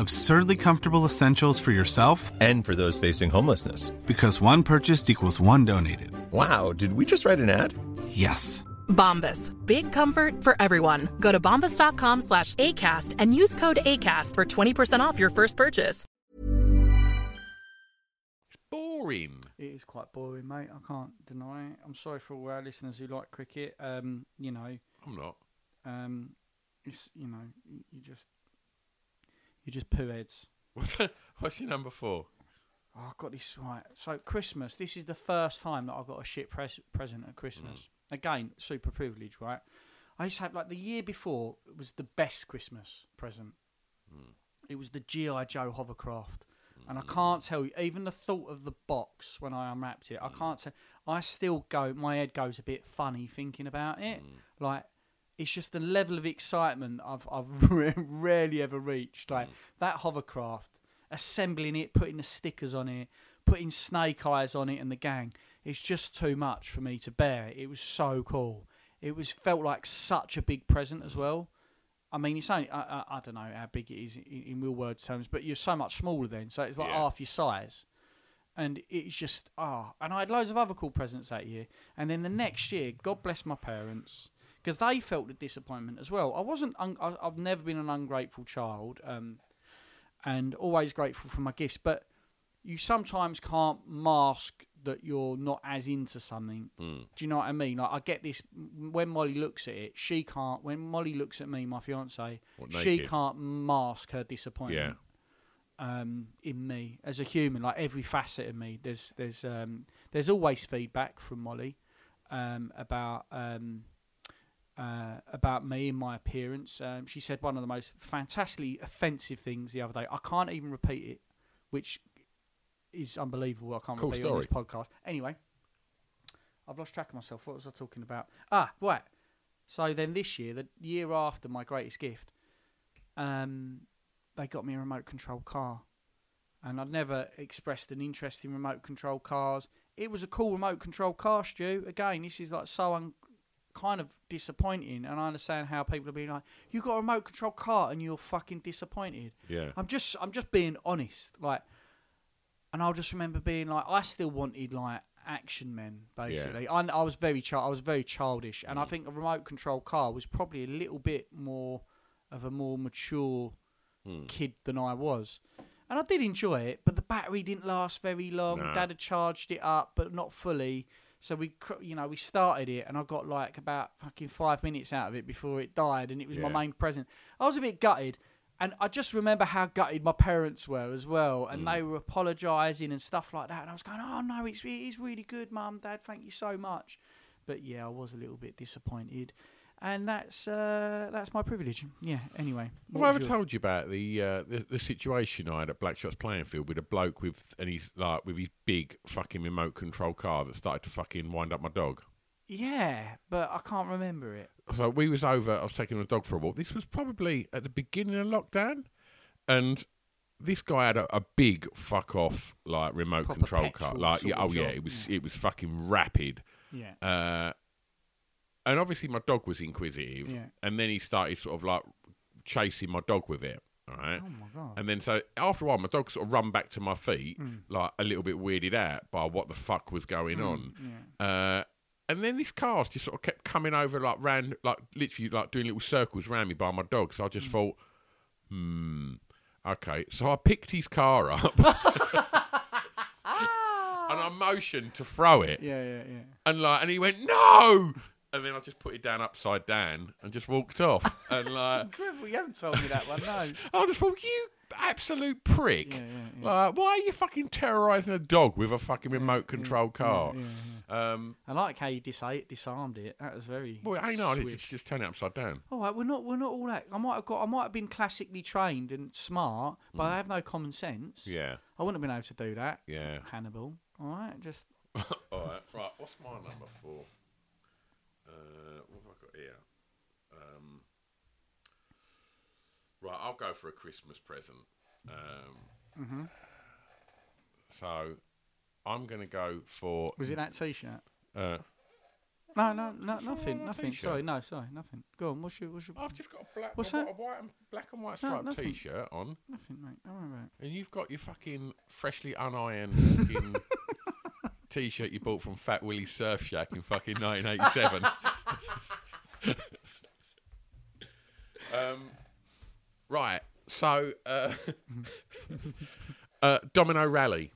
S5: Absurdly comfortable essentials for yourself
S6: And for those facing homelessness.
S5: because one purchased equals one donated.
S6: Wow, did we just write an ad?
S5: Yes.
S7: Bombas. Big comfort for everyone. Go to bombas.com slash ACAST and use code ACAST for 20% off your first purchase.
S2: Boring.
S3: It is quite boring, mate. I can't deny it. I'm sorry for all our listeners who like cricket. Um, you know,
S2: I'm not.
S3: um, it's you know, you, you just you just poo heads.
S2: What's, [laughs] what's your number four?
S3: Oh, I got this right. So Christmas. This is the first time that I got a shit pres- present at Christmas. Mm. Again, super privilege, right? I used to have like the year before it was the best Christmas present. Mm. It was the GI Joe hovercraft, and I mm. can't tell you. Even the thought of the box when I unwrapped it, I can't tell. I still go. My head goes a bit funny thinking about it. Like it's just the level of excitement I've I've [laughs] rarely ever reached. Like that hovercraft, assembling it, putting the stickers on it, putting Snake Eyes on it, and the gang. It's just too much for me to bear. It was so cool. It was felt like such a big present as well. I mean, it's only I, I, I don't know how big it is in, in real words terms, but you're so much smaller then, so it's like
S2: Yeah.
S3: half your size. And it's just ah, and I had loads of other cool presents that year. And then the next year, God bless my parents, because they felt the disappointment as well. I wasn't. Un- I, I've never been an ungrateful child, um, and always grateful for my gifts. But you sometimes can't mask that you're not as into something. Do you know what I mean? Like I get this when Molly looks at it, she can't. When Molly looks at me, my fiance,
S2: What,
S3: she can't mask her disappointment. Um, in me as a human, like every facet of me, there's there's um, there's always feedback from Molly um, about um, uh, about me and my appearance. Um, she said one of the most fantastically offensive things the other day. I can't even repeat it, which is unbelievable. I can't
S2: Cool
S3: repeat it on this podcast. Anyway, I've lost track of myself. What was I talking about? Ah, right. So then this year, the year after my greatest gift, um, they got me a remote control car. and I'd never expressed an interest in remote control cars. It was a cool remote control car, Stu. Again, this is like so un- kind of disappointing, and I understand how people are being like, "You got a remote control car and you're fucking disappointed."
S2: Yeah.
S3: I'm just, I'm just being honest, like, and I'll just remember being like, I still wanted like action men, basically. I, I was very, chi- I was very childish, and I mm. think a remote control car was probably a little bit more of a more mature hmm. kid than I was. And I did enjoy it, but the battery didn't last very long.
S2: No.
S3: Dad had charged it up, but not fully. So we, you know, we started it, and I got like about fucking five minutes out of it before it died, and it was my main present. I was a bit gutted, and I just remember how gutted my parents were as well, and
S2: Mm.
S3: they were apologising and stuff like that. And I was going, "Oh no, it's it is really good, mum, dad. Thank you so much." But yeah, I was a little bit disappointed, and that's uh, that's my privilege. Yeah. Anyway,
S2: Have I
S3: was
S2: ever told you about the, uh, the the situation I had at Blackshots playing field with a bloke with and he's like with his big fucking remote control car that started to fucking wind up my dog.
S3: Yeah, but I can't remember it.
S2: So we was over. I was taking the dog for a walk. This was probably at the beginning of lockdown, and this guy had a, a big fuck off like remote
S3: Proper
S2: control car. Like yeah,
S3: of
S2: oh yeah, it was
S3: yeah.
S2: it was fucking rapid.
S3: Yeah.
S2: Uh, and obviously my dog was inquisitive,
S3: Yeah.
S2: and then he started sort of like chasing my dog with it. All right.
S3: Oh my god.
S2: And then so after a while, my dog sort of run back to my feet,
S3: Mm.
S2: like a little bit weirded out by what the fuck was going
S3: Mm,
S2: on. Uh, and then this car just sort of kept coming over, like ran, like literally like doing little circles around me by my dog. So I just thought, hmm, okay. So I picked his car up. [laughs] And I motioned to throw it,
S3: Yeah, yeah, yeah.
S2: and like, and he went no, and then I just put it down upside down and just walked off, [laughs] and like,
S3: Incredible. You haven't told me that one, no. [laughs]
S2: I just thought, you absolute prick.
S3: Yeah, yeah,
S2: Like, why are you fucking terrorising a dog with a fucking remote control car?
S3: yeah,
S2: Um,
S3: I like how you dis- disarmed it. That was very.
S2: well, I know,
S3: swish.
S2: just, just turn it upside down.
S3: All right, we're not we're not all that. I might have got. I might have been classically trained and smart, but I have no common sense.
S2: Mm. Yeah,
S3: I wouldn't have been able to do that.
S2: yeah.
S3: Hannibal. All right, just [laughs]
S2: All right, right. What's my number four? Uh, what have I got here? Um, right, I'll go for a Christmas present. Um,
S3: Mm-hmm.
S2: So, I'm going to go for.
S3: was it that T-shirt?
S2: Uh,
S3: No, no, no, nothing, nothing.
S2: t-shirt?
S3: Sorry, no, sorry, nothing. Go on. What's your, what's your?
S2: I've just got a black,
S3: What's
S2: a,
S3: that?
S2: a white and, black and white striped
S3: nothing.
S2: T-shirt on,
S3: Nothing, mate. Don't worry about it.
S2: and you've got your fucking freshly unironed fucking [laughs] T-shirt you bought from Fat Willie Surf Shack in fucking 1987. [laughs] [laughs] um, right. So, uh, [laughs] uh, Domino Rally.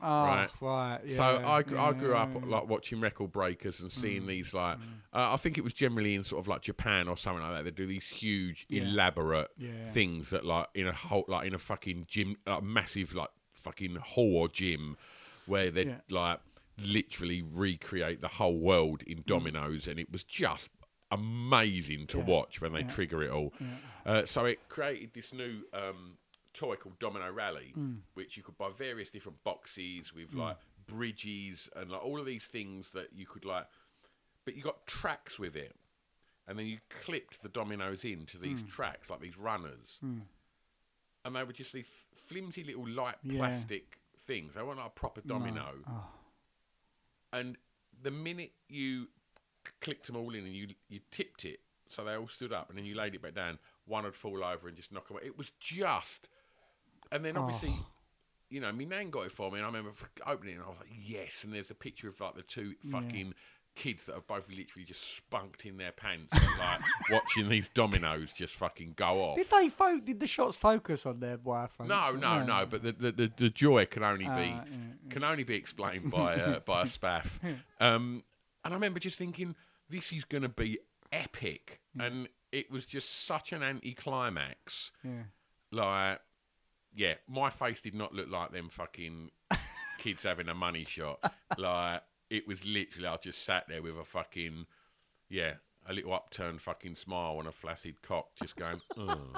S3: Oh,
S2: Right.
S3: right. yeah,
S2: so I, gr- I
S3: yeah,
S2: grew up
S3: yeah, Mm.
S2: like watching record breakers and seeing these like uh, I think it was generally in sort of like Japan or something like that. They do these huge,
S3: Yeah.
S2: elaborate
S3: Yeah.
S2: things that like in a whole like in a fucking gym, like massive like fucking hall or gym where they
S3: Yeah.
S2: like literally recreate the whole world
S3: Mm.
S2: in dominoes, and it was just amazing to
S3: Yeah.
S2: watch when they
S3: Yeah.
S2: trigger it all. Uh, so it created this new um, toy called Domino Rally,
S3: Mm.
S2: which you could buy various different boxes with like bridges and like all of these things that you could like, but you got tracks with it, and then you clipped the dominoes into these
S3: Mm.
S2: tracks like these runners, and they were just these flimsy little light
S3: Yeah.
S2: plastic things. They weren't like a proper domino.
S3: Oh.
S2: And the minute you clicked them all in and you you tipped it, so they all stood up, and then you laid it back down, one would fall over and just knock away. It was just, and then obviously.
S3: Oh.
S2: You know, my nan got it for me, and I remember opening it, and I was like, "Yes!" And there's a picture of like the two fucking kids that have both literally just spunked in their pants, and, like [laughs] watching these dominoes just fucking go off.
S3: Did they fo- Did the shots focus on their wireframes?
S2: No, no, no. But the, the, the, the joy can only be
S3: Ah, yeah,
S2: can only be explained by uh, by a spaff. [laughs] Um, and I remember just thinking, this is going to be epic, mm. and it was just such an anticlimax.
S3: Yeah.
S2: Like, yeah, my face did not look like them fucking [laughs] kids having a money shot. Like, it was literally I just sat there with a fucking yeah, a little upturned fucking smile and a flaccid cock, just going. [laughs] oh.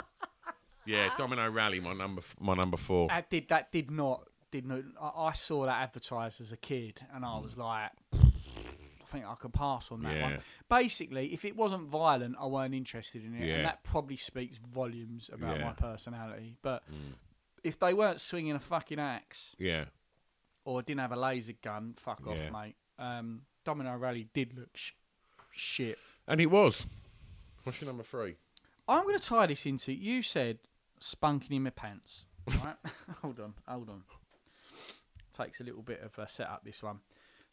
S2: Yeah, Domino Rally, my number, my number four.
S3: That did that did not did not. I, I saw that advertised as a kid, and I mm. was like, I think I could pass on that
S2: Mm. Yeah.
S3: one. Basically, if it wasn't violent, I weren't interested in it,
S2: Yeah.
S3: and that probably speaks volumes about
S2: Yeah.
S3: my personality. But if they weren't swinging a fucking axe
S2: Yeah.
S3: or didn't have a laser gun, fuck off, mate. Um, Domino Rally did look sh- shit.
S2: And it was. What's your number three?
S3: I'm going to tie this into. You said spunking in my pants. [laughs] Right? [laughs] hold on, hold on. Takes a little bit of a setup. This one.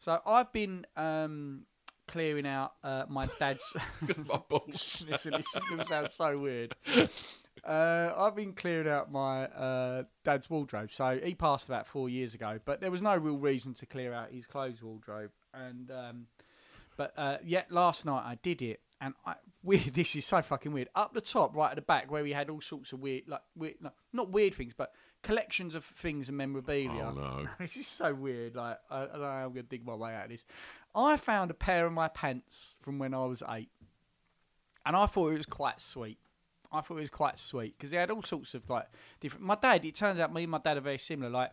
S3: So I've been um, clearing out uh, my dad's. [laughs]
S2: My [laughs] balls.
S3: Listen, this is going to sound so weird. Uh, I've been clearing out my uh, dad's wardrobe. So he passed about four years ago, but there was no real reason to clear out his clothes wardrobe. And um, but uh, yet last night I did it, and I [laughs] weird. This is so fucking weird. Up the top, right at the back, where we had all sorts of weird, like weird, no, not weird things, but collections of things and memorabilia.
S2: Oh, no. [laughs]
S3: this is so weird. Like I, I don't know how I'm gonna dig my way out of this. I found a pair of my pants from when I was eight, and I thought it was quite sweet. I thought it was quite sweet because they had all sorts of like different. My dad, it turns out, me and my dad are very similar. Like,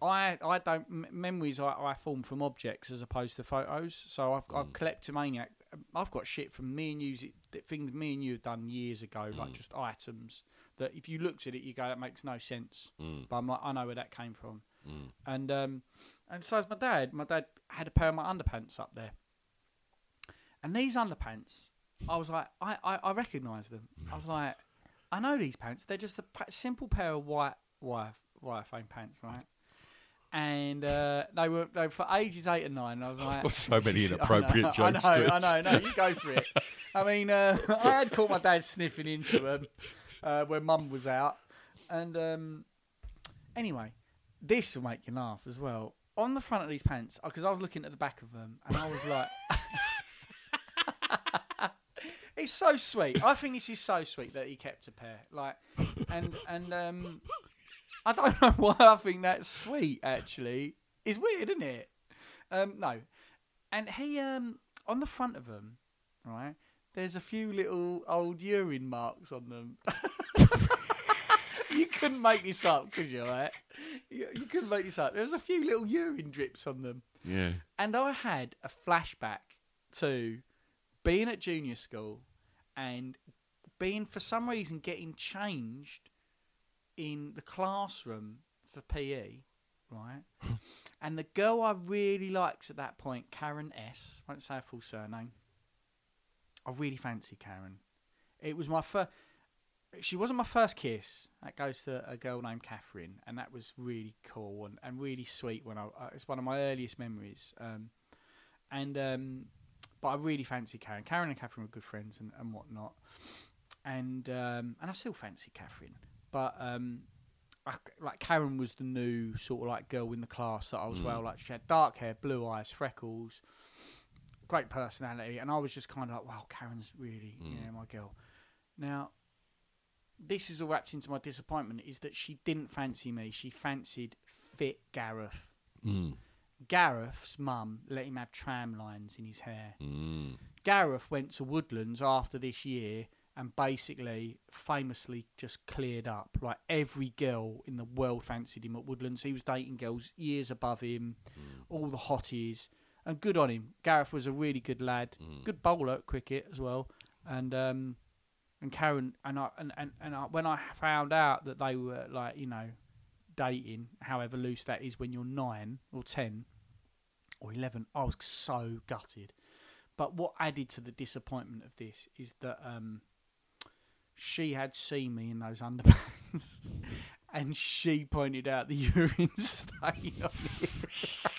S3: I, I don't m- memories I, I form from objects as opposed to photos. So I've, I've mm. kleptomaniac. I've got shit from me and you, things me and you have done years ago, like mm. just items that if you looked at it, you go, that makes no sense. But I'm like, I know where that came from. And um, and so as my dad, my dad had a pair of my underpants up there. And these underpants, I was like, I, I, I them. I was like, I know these pants. They're just a simple pair of white wire wireframe pants, right? And uh, they were they were for ages eight and nine. And I was [laughs] like,
S2: got so many [laughs]
S3: I know,
S2: inappropriate
S3: I know, I know, no, you go for it. I mean, uh, [laughs] I had caught my dad sniffing into them uh, when Mum was out, and um, anyway, this will make you laugh as well. On the front of these pants, because I was looking at the back of them, and I was like. [laughs] It's so sweet. I think this is so sweet that he kept a pair. Like, and and um, I don't [laughs] know why I think that's sweet. Actually, it's weird, isn't it? Um, no, and he um on the front of them, right? There's a few little old urine marks on them. [laughs] you couldn't make this up, could you? Right? You, you couldn't make this up. There was a few little urine drips on them.
S2: Yeah.
S3: And I had a flashback to being at junior school and being, for some reason, getting changed in the classroom for PE, right? [laughs] and the girl I really liked at that point, Karen S., won't say her full surname. I really fancy Karen. It was my first. She wasn't my first kiss. That goes to a girl named Catherine, and that was really cool and, and really sweet. When I, uh, it's one of my earliest memories. Um, and um, but I really fancy Karen. Karen and Catherine were good friends and, and whatnot. And um, and I still fancy Catherine, but um, I, like Karen was the new sort of like girl in the class that I was well like. She had dark hair, blue eyes, freckles, great personality, and I was just kind of like, wow, Karen's really yeah my girl. Now, this is all wrapped into my disappointment is that she didn't fancy me. She fancied fit Gareth.
S2: Mm.
S3: Gareth's mum let him have tram lines in his hair.
S2: Mm.
S3: Gareth went to Woodlands after this year and basically famously just cleared up. Like every girl in the world fancied him at Woodlands. He was dating girls years above him, all the hotties. And good on him. Gareth was a really good lad, good bowler at cricket as well. And um, and Karen and I and and, and I, when I found out that they were like you know dating, however loose that is when you're nine or ten or eleven, I was so gutted. But what added to the disappointment of this is that um, she had seen me in those [laughs] underpants, and she pointed out the [laughs] urine stain on it. [laughs]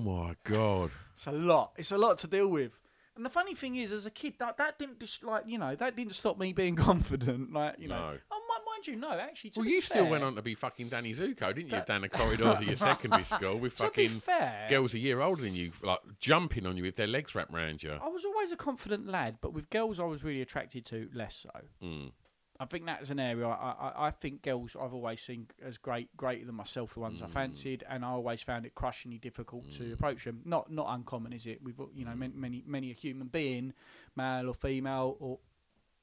S2: Oh my god.
S3: It's a lot. It's a lot to deal with. And the funny thing is, as a kid, that, that didn't dis- like you know that didn't stop me being [laughs] confident. Like you know,
S2: No.
S3: oh mi- mind you, no, actually. To
S2: Well,
S3: be
S2: you still
S3: fair-
S2: went on to be fucking Danny Zuko, didn't you? Down the corridors of your [laughs] secondary school with
S3: To be
S2: fucking
S3: fair-
S2: girls a year older than you, like jumping on you with their legs wrapped around you.
S3: I was always a confident lad, but with girls, I was really attracted to less so.
S2: Mm.
S3: I think that's an area I, I, I think girls I've always seen as great, greater than myself, the ones I fancied, and I always found it crushingly difficult to approach them. Not not uncommon, is it? We've you know many many, many a human being, male or female, or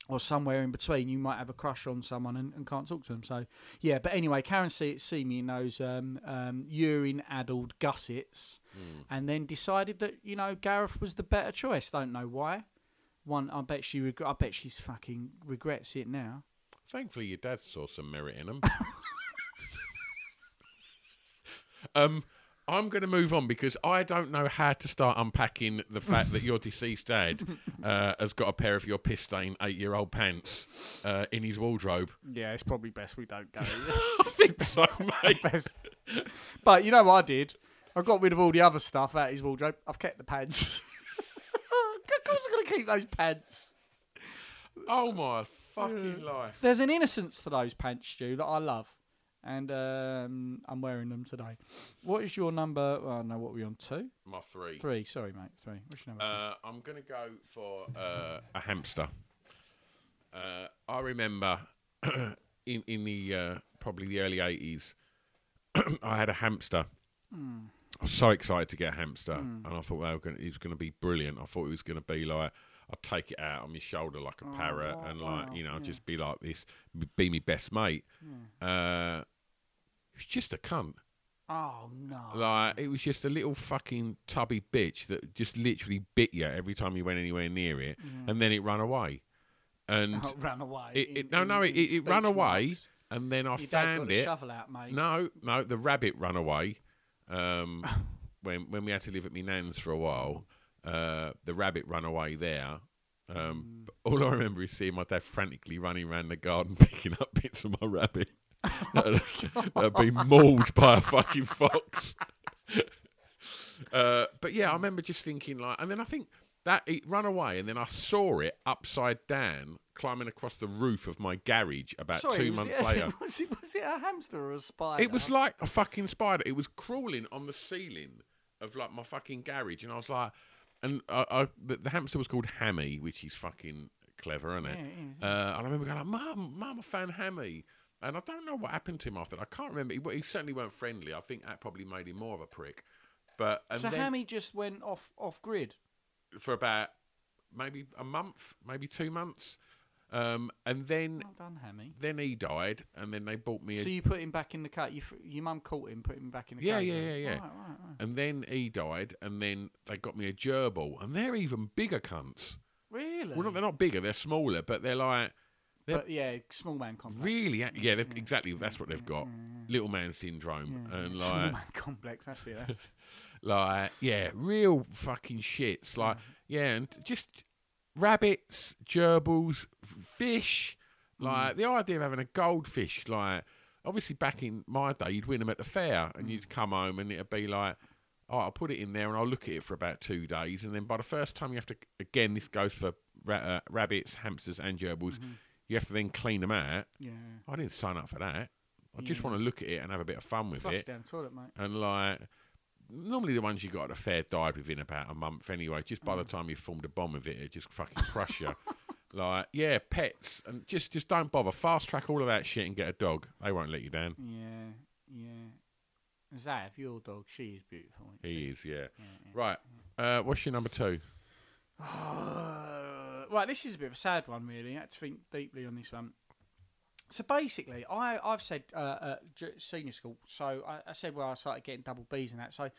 S3: or somewhere in between, you might have a crush on someone and, and can't talk to them. So yeah, but anyway, Karen see see me in those um, um, urine addled gussets, and then decided that you know Gareth was the better choice. Don't know why. One, I bet she reg- I bet she's fucking regrets it now.
S2: Thankfully, your dad saw some merit in them. [laughs] um, I'm going to move on because I don't know how to start unpacking the fact that your deceased dad [laughs] uh, has got a pair of your piss stained eight year old pants uh, in his wardrobe.
S3: Yeah, it's probably best we don't go. [laughs]
S2: I think so, mate.
S3: Best. But you know what I did? I got rid of all the other stuff out of his wardrobe. I've kept the pants. of course, I'm going to keep those pants.
S2: Oh my fucking life.
S3: There's an innocence to those pants, Stu, that I love, and um, I'm wearing them today. What is your number? Well, no, what we're we on? Two,
S2: My three.
S3: three. Sorry, mate. Three. What's your number?
S2: Uh, I'm going to go for uh, a hamster. Uh, I remember [clears throat] in in the uh, probably the early '80s, [clears throat] I had a hamster. I was so excited to get a hamster, and I thought they were gonna, it was going to be brilliant. I thought it was going to be like I'd take it out on my shoulder like a parrot, and like you know, just be like this, be my best mate. Uh, it was just a cunt.
S3: oh no.
S2: Like it was just a little fucking tubby bitch that just literally bit you every time you went anywhere near it, and then it ran away. And [laughs]
S3: Oh, ran away.
S2: it,
S3: in-
S2: it, no,
S3: in-
S2: no, it, it, ran away,
S3: marks.
S2: and then I
S3: Your
S2: found it.
S3: shovel out, mate.
S2: No, no, the rabbit ran away. Um, [laughs] when when we had to live at my nan's for a while, uh, the rabbit ran away there.
S3: Mm.
S2: Um, but all I remember is seeing my dad frantically running around the garden [laughs] picking up bits of my rabbit that had been mauled by a fucking fox. [laughs] uh, but yeah, I remember just thinking like, and then I think that it ran away, and then I saw it upside down climbing across the roof of my garage about
S3: Sorry,
S2: two months
S3: it,
S2: later. [laughs]
S3: Was it, was it a hamster or a spider?
S2: It was like a fucking spider. It was crawling on the ceiling of like my fucking garage, and I was like, and I, I the, the hamster was called Hammy, which is fucking clever, isn't it? Uh, and I remember going like, "Mum, Mum, I found Hammy," and I don't know what happened to him after that. I can't remember. He, he certainly weren't friendly. I think that probably made him more of a prick. But and
S3: so
S2: then
S3: Hammy just went off off grid.
S2: for about maybe a month, maybe two months, um, and then
S3: Well done, Hammy.
S2: then he died, and then they bought me a
S3: So you put him back in the car. You, f- your mum caught him, put him back in the
S2: Yeah,
S3: car.
S2: yeah, yeah, yeah.
S3: Right, right, right.
S2: And then he died, and then they got me a gerbil, and they're even bigger cunts.
S3: Really?
S2: Well, not, they're not bigger; they're smaller, but they're like they're
S3: but yeah, small man complex.
S2: really, a- yeah, they're, exactly. That's what they've got: little man syndrome, and like Small
S3: man complex. That's it. That's, [laughs]
S2: like, yeah, real fucking shits. Like, yeah, and just rabbits, gerbils, fish. Hmm. Like the idea of having a goldfish, like obviously back in my day, you'd win them at the fair, and hmm. you'd come home and it'd be like, oh, I'll put it in there and I'll look at it for about two days, and then by the first time you have to, again, this goes for ra- uh, rabbits, hamsters, and gerbils, mm-hmm. you have to then clean them out.
S3: yeah.
S2: I didn't sign up for that. I just want to look at it and have a bit of fun with
S3: Flush
S2: it.
S3: down toilet, mate.
S2: And like, normally the ones you got at a fair died within about a month anyway. Just by the time you formed a bomb with it, it just fucking crush you. [laughs] Like, yeah, pets, and just just don't bother. Fast track all of that shit and get a dog. They won't let you down.
S3: Yeah, yeah. Zav, your dog, she is beautiful. isn't
S2: He
S3: she?
S2: is, yeah. Right. Uh, what's your number two? [sighs]
S3: Right, this is a bit of a sad one, really. I had to think deeply on this one. So basically, I I've said uh, at senior school. So I, I said well, I started getting double Bs and that. So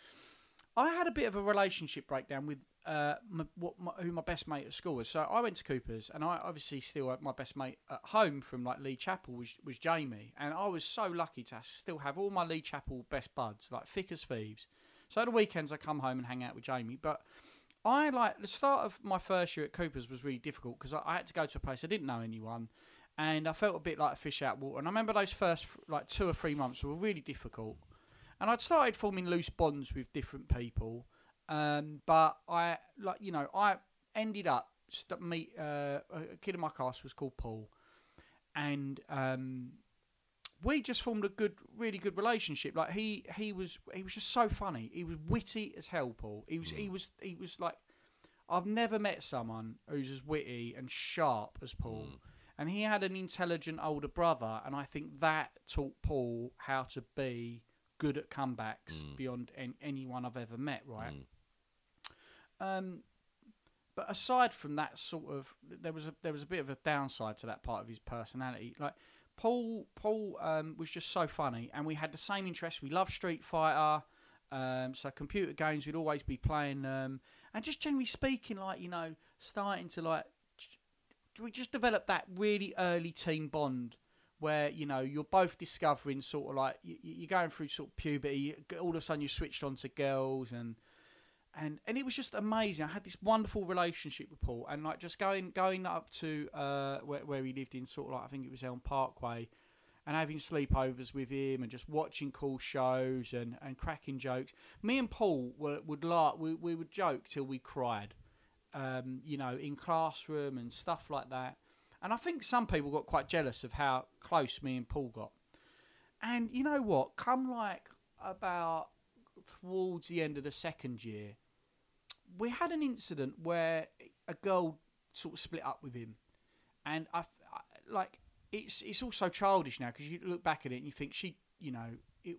S3: I had a bit of a relationship breakdown with uh, my, what my, who my best mate at school was. So I went to Cooper's, and I obviously still have my best mate at home from like Lee Chapel was was Jamie, and I was so lucky to still have all my Lee Chapel best buds, like thick as thieves. So at the weekends, I come home and hang out with Jamie, but. I like the start of my first year at Cooper's was really difficult because I, I had to go to a place I didn't know anyone, and I felt a bit like a fish out of water. And I remember those first like two or three months were really difficult, and I'd started forming loose bonds with different people, um, but I like you know I ended up st- meet uh, a kid in my class was called Paul, and um, we just formed a good, really good relationship. Like he, he was, he was just so funny. He was witty as hell, Paul. He was, he was, he was like, I've never met someone who's as witty and sharp as Paul. And he had an intelligent older brother, and I think that taught Paul how to be good at comebacks beyond an- anyone I've ever met. Right. Um, but aside from that sort of, there was a there was a bit of a downside to that part of his personality. Like Paul, Paul um, was just so funny, and we had the same interests. We loved Street Fighter, um, so computer games. We'd always be playing, um, and just generally speaking, like you know, starting to like we just developed that really early teen bond where you know you're both discovering sort of like you, you're going through sort of puberty. All of a sudden, you switched on to girls and and and it was just amazing. I had this wonderful relationship with Paul, and like just going going up to uh, where where he lived in sort of like I think it was Elm Parkway, and having sleepovers with him and just watching cool shows and, and cracking jokes. Me and Paul were, would laugh. We we would joke till we cried, um, you know, in classroom and stuff like that. And I think some people got quite jealous of how close me and Paul got. And you know what? Come like about towards the end of the second year, we had an incident where a girl sort of split up with him, and I, I like it's it's also childish now because you look back at it and you think she, you know, it.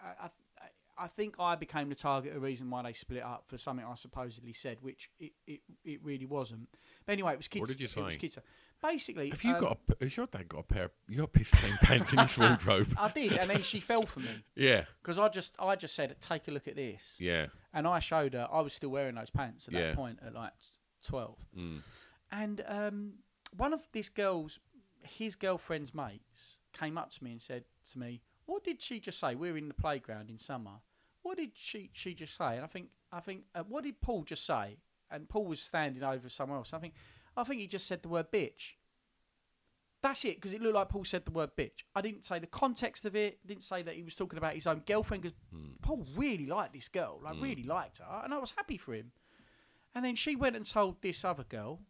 S3: I, I, I think I became the target of reason why they split up for something I supposedly said, which it, it, it really wasn't. But anyway, it was kids.
S2: What did you
S3: It was kids. Basically,
S2: Have you
S3: um,
S2: got? A, has your dad got a pair? Of, you got piss stained pants in his [laughs] wardrobe?
S3: I did, and then she fell for me [laughs]
S2: Yeah,
S3: because I just I just said, "Take a look at this."
S2: yeah.
S3: and I showed her I was still wearing those pants at
S2: Yeah.
S3: that point at like twelve,
S2: Mm.
S3: and um, one of this girl's his girlfriend's mates came up to me and said to me, "What did she just say? We were in the playground in summer. What did she she just say?" And I think I think uh, what did Paul just say? And Paul was standing over somewhere else. I think I think he just said the word bitch. That's it, because it looked like Paul said the word bitch. I didn't say the context of it. Didn't say that he was talking about his own girlfriend. Because Paul really liked this girl, like really liked her, and I was happy for him. And then she went and told this other girl,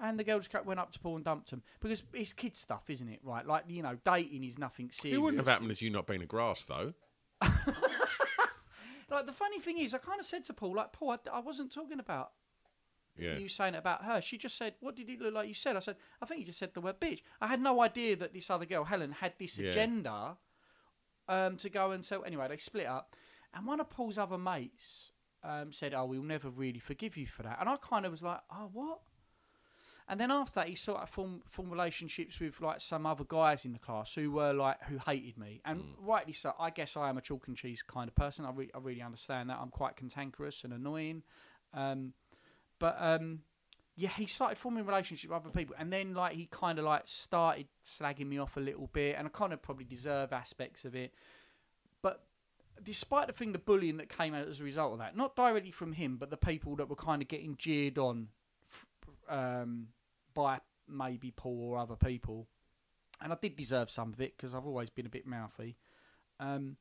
S3: and the girl just went up to Paul and dumped him because it's kid stuff, isn't it? Right? Like you know, dating is nothing serious.
S2: It wouldn't have happened as you not being a grass though. [laughs]
S3: Like the funny thing is, I kind of said to Paul, like Paul, I, I wasn't talking about
S2: Yeah.
S3: you saying it about her. She just said, "What did it look like?" You said. I said, "I think you just said the word bitch." I had no idea that this other girl, Helen, had this
S2: Yeah.
S3: agenda um, to go and so. Anyway, they split up, and one of Paul's other mates um, said, "Oh, we'll never really forgive you for that." And I kind of was like, "Oh, what?" And then after that, he sort of formed, formed relationships with like some other guys in the class who were like who hated me, and rightly so. I guess I am a chalk and cheese kind of person. I, re- I really understand that. I'm quite cantankerous and annoying, um, but um, yeah, he started forming relationships with other people, and then like he kind of like started slagging me off a little bit, and I kind of probably deserve aspects of it. But despite the thing, the bullying that came out as a result of that, not directly from him, but the people that were kind of getting jeered on um, by maybe Paul or other people, and I did deserve some of it because I've always been a bit mouthy. Um,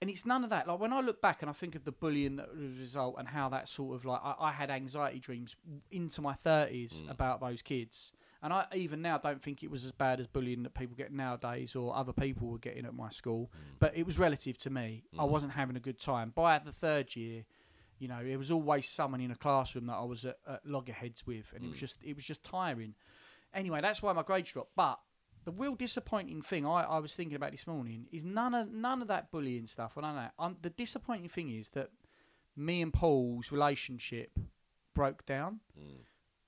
S3: and it's none of that. Like when I look back and I think of the bullying that was a result and how that sort of like I, I had anxiety dreams into my thirties mm. about those kids, and I even now don't think it was as bad as bullying that people get nowadays or other people were getting at my school. Mm. But it was relative to me. I mm. wasn't having a good time. By the third year, you know, it was always someone in a classroom that I was at, at loggerheads with, and it was just it was just tiring. Anyway, that's why my grades dropped. But the real disappointing thing I, I was thinking about this morning is none of none of that bullying stuff. I don't know. Um, the disappointing thing is that me and Paul's relationship broke down.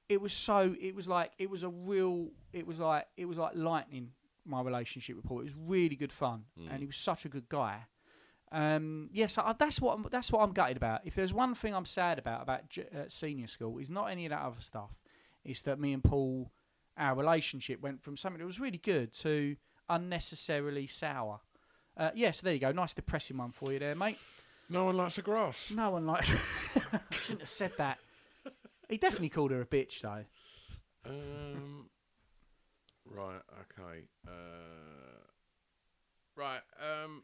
S3: It was so. It was like it was a real. It was like it was like lightning. My relationship with Paul. It was really good fun, and he was such a good guy. Um, yes, I, that's what I'm, that's what I'm gutted about. If there's one thing I'm sad about about j- uh, senior school, is not any of that other stuff. It's that me and Paul, our relationship went from something that was really good to unnecessarily sour. Uh, yes, there you go. Nice depressing one for you there, mate.
S2: No one likes the grass.
S3: No one likes. [laughs] I shouldn't have said that. He definitely called her a bitch, though.
S2: Um, [laughs] right. Okay. Uh, right. Um,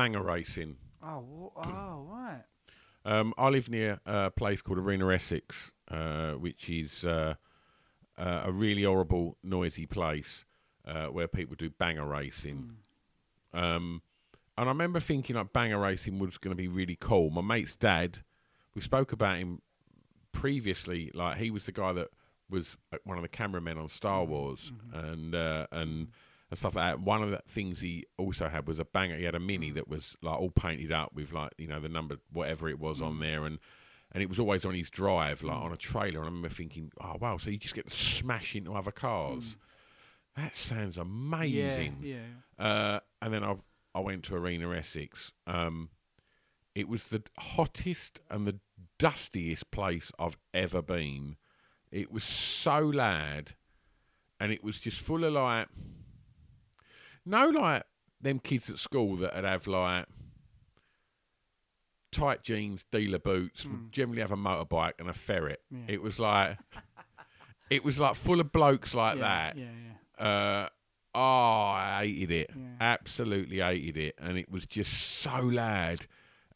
S2: banger racing.
S3: Oh, wh- oh, right.
S2: Um, I live near a place called Arena Essex, uh, which is uh, uh, a really horrible, noisy place uh, where people do banger racing. Um, and I remember thinking like banger racing was going to be really cool. My mate's dad, we spoke about him previously. Like he was the guy that was uh, one of the cameramen on Star Wars and uh, and and stuff like that. One of the things he also had was a banger. He had a mini that was like all painted up with like you know the number whatever it was on there and. And it was always on his drive, like on a trailer. And I remember thinking, "Oh wow!" So you just get to smash into other cars. That sounds amazing.
S3: Yeah, yeah.
S2: Uh, and then I I went to Arena Essex. Um, it was the hottest and the dustiest place I've ever been. It was so loud, and it was just full of like, no, like them kids at school that would have like tight jeans, dealer boots, would generally have a motorbike and a ferret.
S3: Hmm. Yeah.
S2: It was like, [laughs] it was like full of blokes like
S3: yeah,
S2: that.
S3: Yeah, yeah.
S2: Uh, oh, I hated it. Absolutely hated it. And it was just so loud.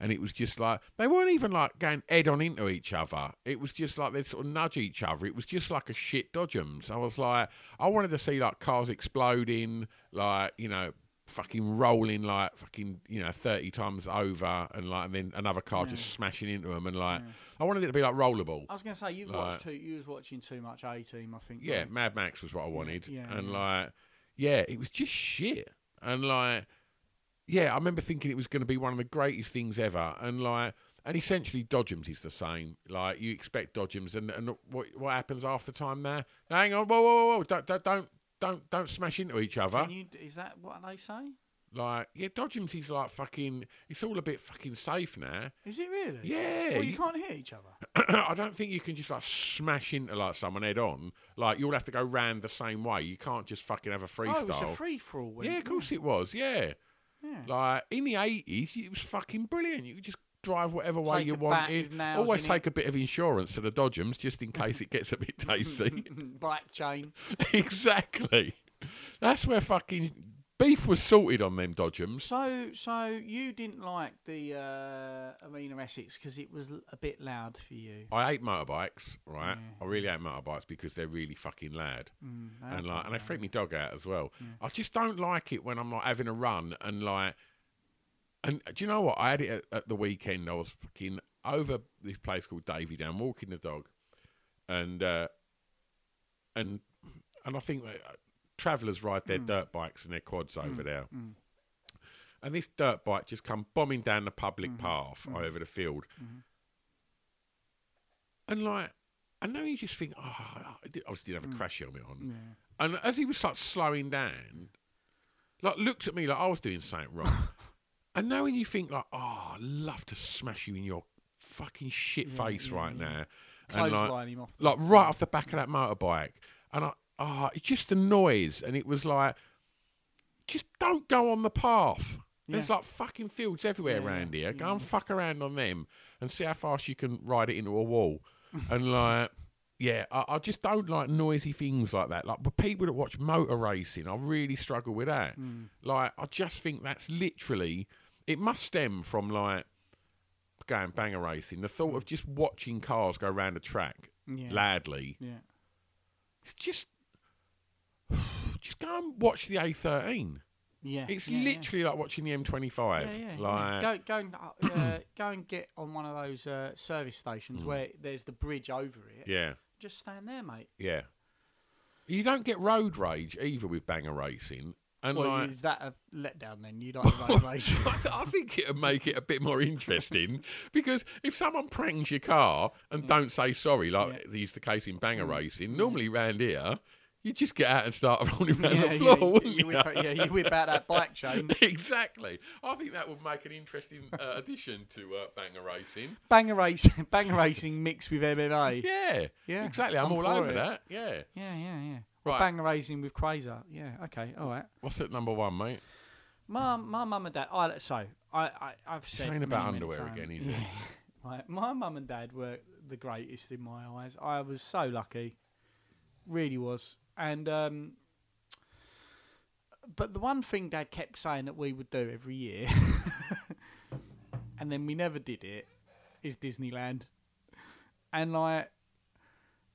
S2: And it was just like, they weren't even like going head on into each other. It was just like they'd sort of nudge each other. It was just like a shit dodgems. I was like, I wanted to see like cars exploding, like, you know, fucking rolling like fucking, you know, 30 times over and like, and then another car just smashing into them. And like, I wanted it to be like rollerball.
S3: I was going to say you've
S2: Like-
S3: watched too. You was watching too much A Team, I think.
S2: Yeah,
S3: weren't?
S2: Mad Max was what I wanted,
S3: yeah,
S2: and
S3: yeah.
S2: like, yeah, it was just shit, and like, yeah, I remember thinking it was going to be one of the greatest things ever, and like, and essentially Dodgems is the same. Like, you expect Dodgems, and and what what happens half the time there? Hang on, whoa, whoa, whoa, whoa, don't don't don't don't, don't smash into each other.
S3: Can you, is that what they say?
S2: Like, yeah, Dodgems is like fucking. It's all a bit fucking safe now.
S3: Is it really?
S2: Yeah,
S3: Well, you,
S2: you-
S3: can't hit each other. [clears throat]
S2: I don't think you can just like smash into like someone head on. Like you'll have to go round the same way. You can't just fucking have a freestyle.
S3: Oh, it was a free for all.
S2: Yeah, of course it was. Yeah.
S3: Yeah.
S2: Like in the eighties, it was fucking brilliant. You could just drive whatever way you wanted. Always take
S3: it.
S2: a bit of insurance to the Dodgems just in case it gets a bit [laughs] tasty.
S3: Black chain. [laughs]
S2: exactly. That's where fucking beef was sorted on them Dodgems.
S3: So, so you didn't like the uh, Arena Essex because it was l- a bit loud for you.
S2: I hate motorbikes, right? I really hate motorbikes because they're really fucking loud,
S3: Mm,
S2: and like, and they freak me dog out as well. I just don't like it when I'm like having a run and like, and do you know what? I had it at, at the weekend. I was fucking over this place called Davy Down, walking the dog, and uh, and and I think that, uh, travellers ride their hmm. dirt bikes and their quads over hmm. there. Hmm. And this dirt bike just come bombing down the public path over the field. And like, I know you just think, oh, I did, obviously didn't have a crash helmet on. And as he was like slowing down, like looked at me like I was doing something wrong. [laughs] and now when you think like, oh, I'd love to smash you in your fucking shit face right now. And like,
S3: Clothesline him off
S2: like right off the back of that motorbike. And I, oh, it's just the noise. And it was like, just don't go on the path. There's like fucking fields everywhere
S3: Yeah,
S2: around here. Go and fuck around on them and see how fast you can ride it into a wall. [laughs] and like, yeah, I, I just don't like noisy things like that. Like, but people that watch motor racing, I really struggle with that.
S3: Mm.
S2: Like, I just think that's literally, it must stem from like going banger racing. The thought of just watching cars go around a track
S3: Yeah.
S2: loudly.
S3: Yeah.
S2: It's just, [sighs] just go and watch the A13.
S3: Yeah.
S2: It's
S3: yeah, yeah.
S2: literally like watching the M25.
S3: Yeah, yeah,
S2: like.
S3: Go, go, and, uh, [clears throat] uh, go and get on one of those uh, service stations where there's the bridge over it.
S2: Mm. yeah,
S3: Just stand there, mate.
S2: yeah. You don't get road rage either with banger racing. And
S3: Well,
S2: like,
S3: is that a letdown then? You don't [laughs] road rage.
S2: I, th- I think it'd make it a bit more interesting [laughs] because if someone pranks your car and don't say sorry, like is the case in
S3: Mm.
S2: banger racing, normally round here, you just get out and start [laughs] rolling around
S3: yeah,
S2: the floor,
S3: yeah,
S2: wouldn't
S3: you,
S2: you?
S3: whip, out- yeah, you whip out that bike [laughs] chain.
S2: exactly. I think that would make an interesting uh, addition to uh, banger racing.
S3: Banger racing, [laughs] banger racing mixed with MMA.
S2: Yeah,
S3: Yeah,
S2: exactly. I'm,
S3: I'm
S2: all over
S3: it.
S2: that. Yeah.
S3: yeah, yeah. yeah. Or
S2: Right.
S3: banger racing with Quasar. Yeah, okay, all right.
S2: What's at number one, mate?
S3: My my mum and dad. I so I, I I've said
S2: Saying about underwear again, is it?
S3: Right, my mum and dad were the greatest in my eyes. I was so lucky, really was. And um, but the one thing dad kept saying that we would do every year, [laughs] and then we never did it, is Disneyland. And like,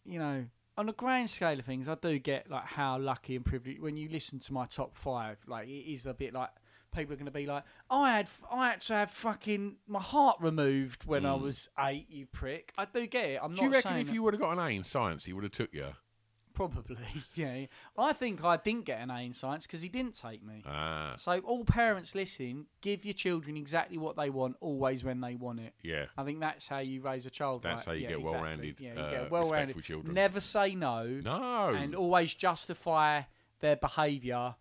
S3: you know, on a grand scale of things, I do get like how lucky and privileged. When you listen to my top five, like it is a bit like people are going to be like, I had I had to have fucking my heart removed when I was eight. You prick. I do get it. I'm.
S2: Do
S3: not
S2: you reckon
S3: saying
S2: if you would have got an A in science, he would have took you?
S3: Probably, [laughs] yeah, yeah. I think I didn't get an A in science because he didn't take me.
S2: Ah,
S3: So all parents listening, give your children exactly what they want, always when they want it.
S2: yeah.
S3: I think that's how you raise a child.
S2: That's
S3: right?
S2: how you
S3: Yeah,
S2: get
S3: exactly.
S2: well-rounded,
S3: Yeah, you
S2: uh,
S3: get well-rounded.
S2: children.
S3: Never say no.
S2: No.
S3: And always justify their behaviour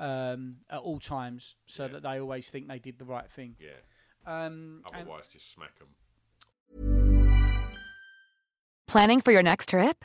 S3: um, at all times, so that they always think they did the right thing.
S2: yeah.
S3: Um, and-
S2: Otherwise, just smack them.
S4: Planning for your next trip?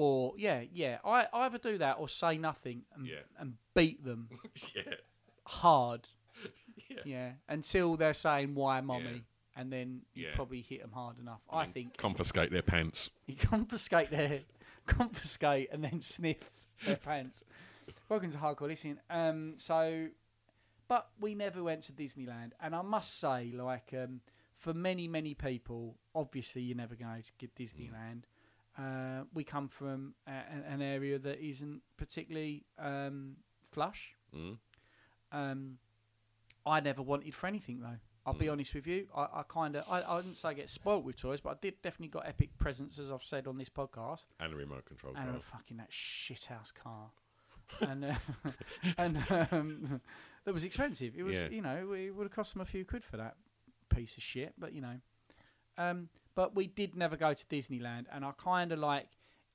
S3: Or yeah, yeah. I either do that or say nothing and,
S2: Yeah.
S3: and beat them [laughs]
S2: yeah.
S3: hard. [laughs]
S2: Yeah.
S3: Until they're saying why, mommy, and then you
S2: Yeah.
S3: probably hit them hard enough. I think
S2: confiscate their pants.
S3: you [laughs] confiscate their confiscate and then sniff their pants. Welcome to hardcore listening. Um, so, but we never went to Disneyland, and I must say, like, um, for many many people, obviously you're never going to get Disneyland. Uh, we come from a, an area that isn't particularly um, flush.
S2: Mm.
S3: Um, I never wanted for anything though. I'll be honest with you. I, I kind of, I, I didn't say I get spoilt with toys, but I did definitely got epic presents, as I've said on this podcast,
S2: And a remote control
S3: and
S2: car.
S3: a fucking that shit house car, and uh, [laughs] and um, that was expensive. It was,
S2: Yeah.
S3: you know, it would have cost them a few quid for that piece of shit, but you know, um, but we did never go to Disneyland, and I kind of like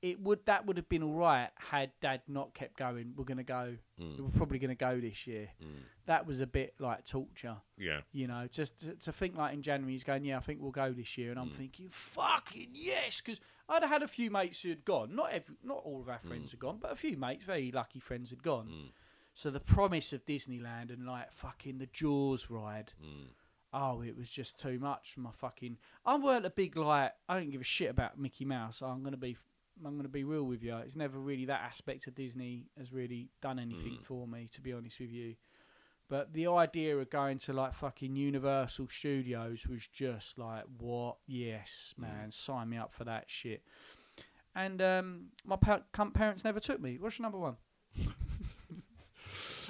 S3: it. Would that would have been all right had Dad not kept going? We're gonna go.
S2: Mm.
S3: We're probably gonna go this year. Mm. That was a bit like torture.
S2: Yeah.
S3: You know, just to, to think like in January, he's going, yeah, I think we'll go this year, and I'm mm. thinking, fucking yes, because I'd had a few mates who had gone. Not every, not all of our mm. friends had gone, but a few mates, very lucky friends, had gone. So the promise of Disneyland and like fucking the Jaws ride. Oh, it was just too much for my fucking. I weren't a big like. I don't give a shit about Mickey Mouse. I'm gonna be. I'm gonna be real with you. It's never really that aspect of Disney has really done anything for me, to be honest with you. But the idea of going to like fucking Universal Studios was just like, what? Yes, man, sign me up for that shit. And um, my pa- parents never took me. What's your number one? [laughs]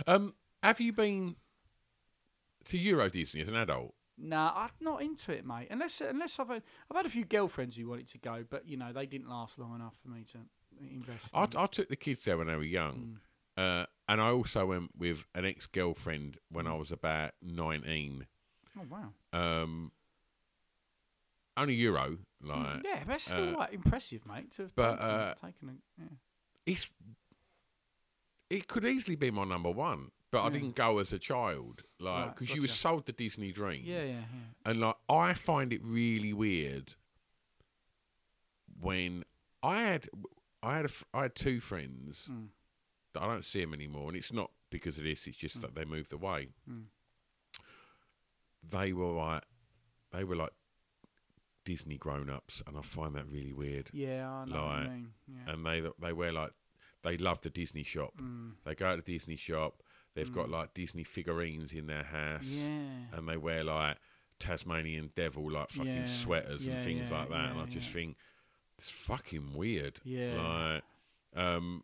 S2: Um, have you been to Euro Disney as an adult?
S3: Nah, I'm not into it, mate. Unless unless I've had, I've had a few girlfriends who wanted to go, but you know they didn't last long enough for me to invest.
S2: I. I took the kids there when they were young,
S3: Mm.
S2: uh, and I also went with an ex girlfriend when I was about nineteen.
S3: oh wow.
S2: Um, only Euro, like
S3: yeah, but it's still
S2: uh,
S3: like impressive, mate. To have
S2: but,
S3: taken,
S2: uh,
S3: taken a, yeah.
S2: it's it could easily be my number one, but I didn't go as a child, like
S3: Right,
S2: because you were
S3: gotcha.
S2: sold the Disney dream.
S3: yeah, yeah, yeah.
S2: And like I find it really weird when I had I had a, I had two friends
S3: Mm.
S2: that I don't see them anymore, and it's not because of this. It's just that they moved away.
S3: Mm.
S2: They were like they were like Disney grown ups, and I find that really weird.
S3: Yeah, I know what
S2: Like,
S3: you mean. Yeah.
S2: And they they wear like they love the Disney shop.
S3: Mm.
S2: They go to the Disney shop. They've got like Disney figurines in their house
S3: Yeah.
S2: and they wear like Tasmanian devil like fucking
S3: Yeah,
S2: sweaters
S3: yeah,
S2: and things like that, and I just think it's fucking weird.
S3: Yeah.
S2: like um,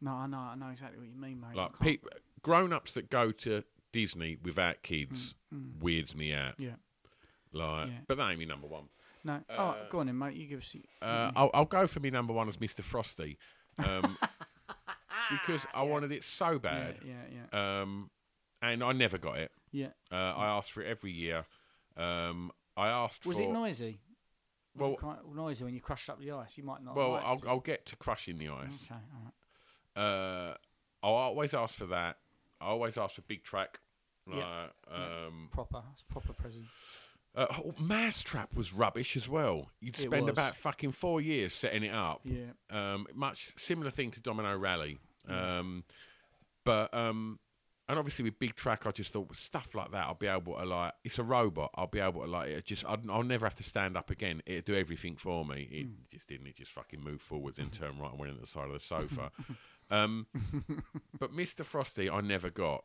S3: No, I know, I know exactly what you mean, mate.
S2: Like pe- grown-ups that go to Disney without kids
S3: Mm,
S2: weirds me out.
S3: Yeah.
S2: Like, but that ain't me number one.
S3: No. oh, go on then, mate. You give us.
S2: Uh, I'll, I'll go for me number one as Mr. Frosty, um, [laughs] because I wanted it so bad,
S3: yeah, yeah,
S2: um, and I never got it.
S3: yeah.
S2: Uh, I asked for it every year. Um, I asked
S3: Was
S2: for
S3: it noisy? Was
S2: Well-
S3: it quite noisy when you crushed up the ice. You might not.
S2: Well, I'll. I'll get to crushing the ice.
S3: Okay, all right.
S2: Uh, I always ask for that. I always ask for Big Trak.
S3: Yeah.
S2: Like, um,
S3: Proper. It's a proper present.
S2: uh, oh, Mousetrap was rubbish as well. You'd spend about fucking four years setting it up.
S3: Yeah.
S2: Um, much similar thing to Domino Rally. Um, but um, and obviously with Big Trak, I just thought with stuff like that, I'll be able to like. It's a robot. I'll be able to like. It just. I'd, I'll never have to stand up again. It'd do everything for me. It
S3: Hmm.
S2: just didn't. It just fucking moved forwards and [laughs] turned right and went on the side of the sofa. [laughs] um, but Mr. Frosty, I never got.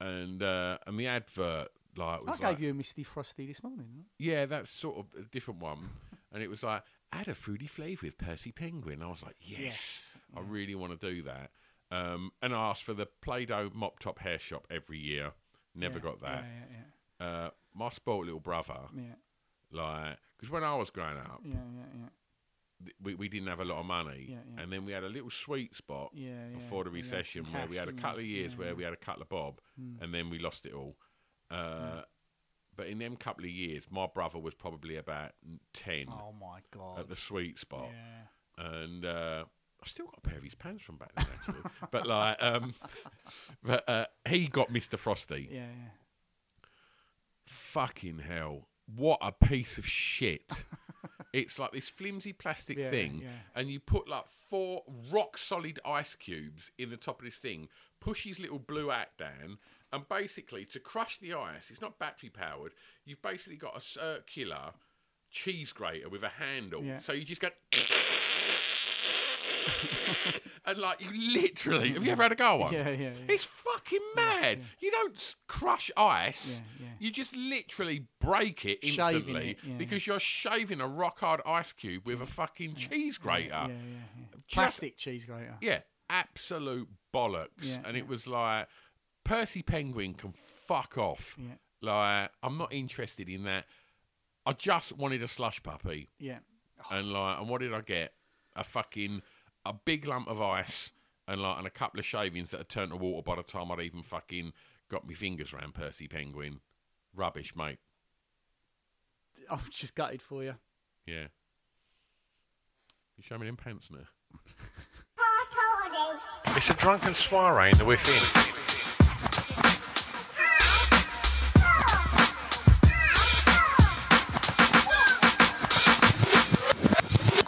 S2: And uh, and the advert like.
S3: I gave
S2: like,
S3: you a Misty Frosty this morning. didn't
S2: yeah, that's sort of a different one. [laughs] and it was like, add a fruity flavour with Percy Penguin. I was like, yes,
S3: Yes.
S2: I really want to do that. Um, and I asked for the Play Doh Mop Top Hair Shop every year. Never
S3: Yeah,
S2: got that.
S3: Yeah, yeah,
S2: Uh, my spoiled little brother, like, because when I was growing up,
S3: yeah, yeah, yeah.
S2: th- we, we didn't have a lot of money.
S3: Yeah, yeah.
S2: And then we had a little sweet spot
S3: Yeah, yeah,
S2: before the recession where we had a couple of years where we had a couple of bob
S3: Mm.
S2: and then we lost it all. Uh, But in them couple of years, my brother was probably about 10
S3: Oh my god.
S2: at the sweet spot.
S3: Yeah.
S2: And uh, I still got a pair of his pants from back then, actually. [laughs] but like, um, [laughs] but uh, he got Mr. Frosty.
S3: Yeah, yeah.
S2: Fucking hell. What a piece of shit. [laughs] it's like this flimsy plastic
S3: Yeah,
S2: thing,
S3: yeah.
S2: and you put like four rock solid ice cubes in the top of this thing, push his little blue hat down, and basically to crush the ice, it's not battery powered, you've basically got a circular cheese grater with a handle.
S3: Yeah.
S2: So you just go. [laughs] and like you literally, have you ever had a go one?
S3: Yeah, yeah, yeah.
S2: It's fucking mad. You don't crush ice.
S3: Yeah, yeah.
S2: You just literally break it instantly
S3: it, yeah.
S2: because you're shaving a rock hard ice cube with a fucking cheese grater.
S3: Yeah, yeah, yeah. Plastic cheese grater.
S2: Yeah, absolute bollocks.
S3: Yeah,
S2: and it was like Percy Penguin can fuck off.
S3: Yeah.
S2: Like I'm not interested in that. I just wanted a slush puppy,
S3: Yeah.
S2: and like, and what did I get? A fucking a big lump of ice, and like, and a couple of shavings that had turned to water by the time I'd even fucking got my fingers around Percy Penguin. Rubbish, mate. [laughs]
S3: I'm just gutted for you.
S2: Yeah. You show me them pants now.
S1: It's a drunken soiree in the within.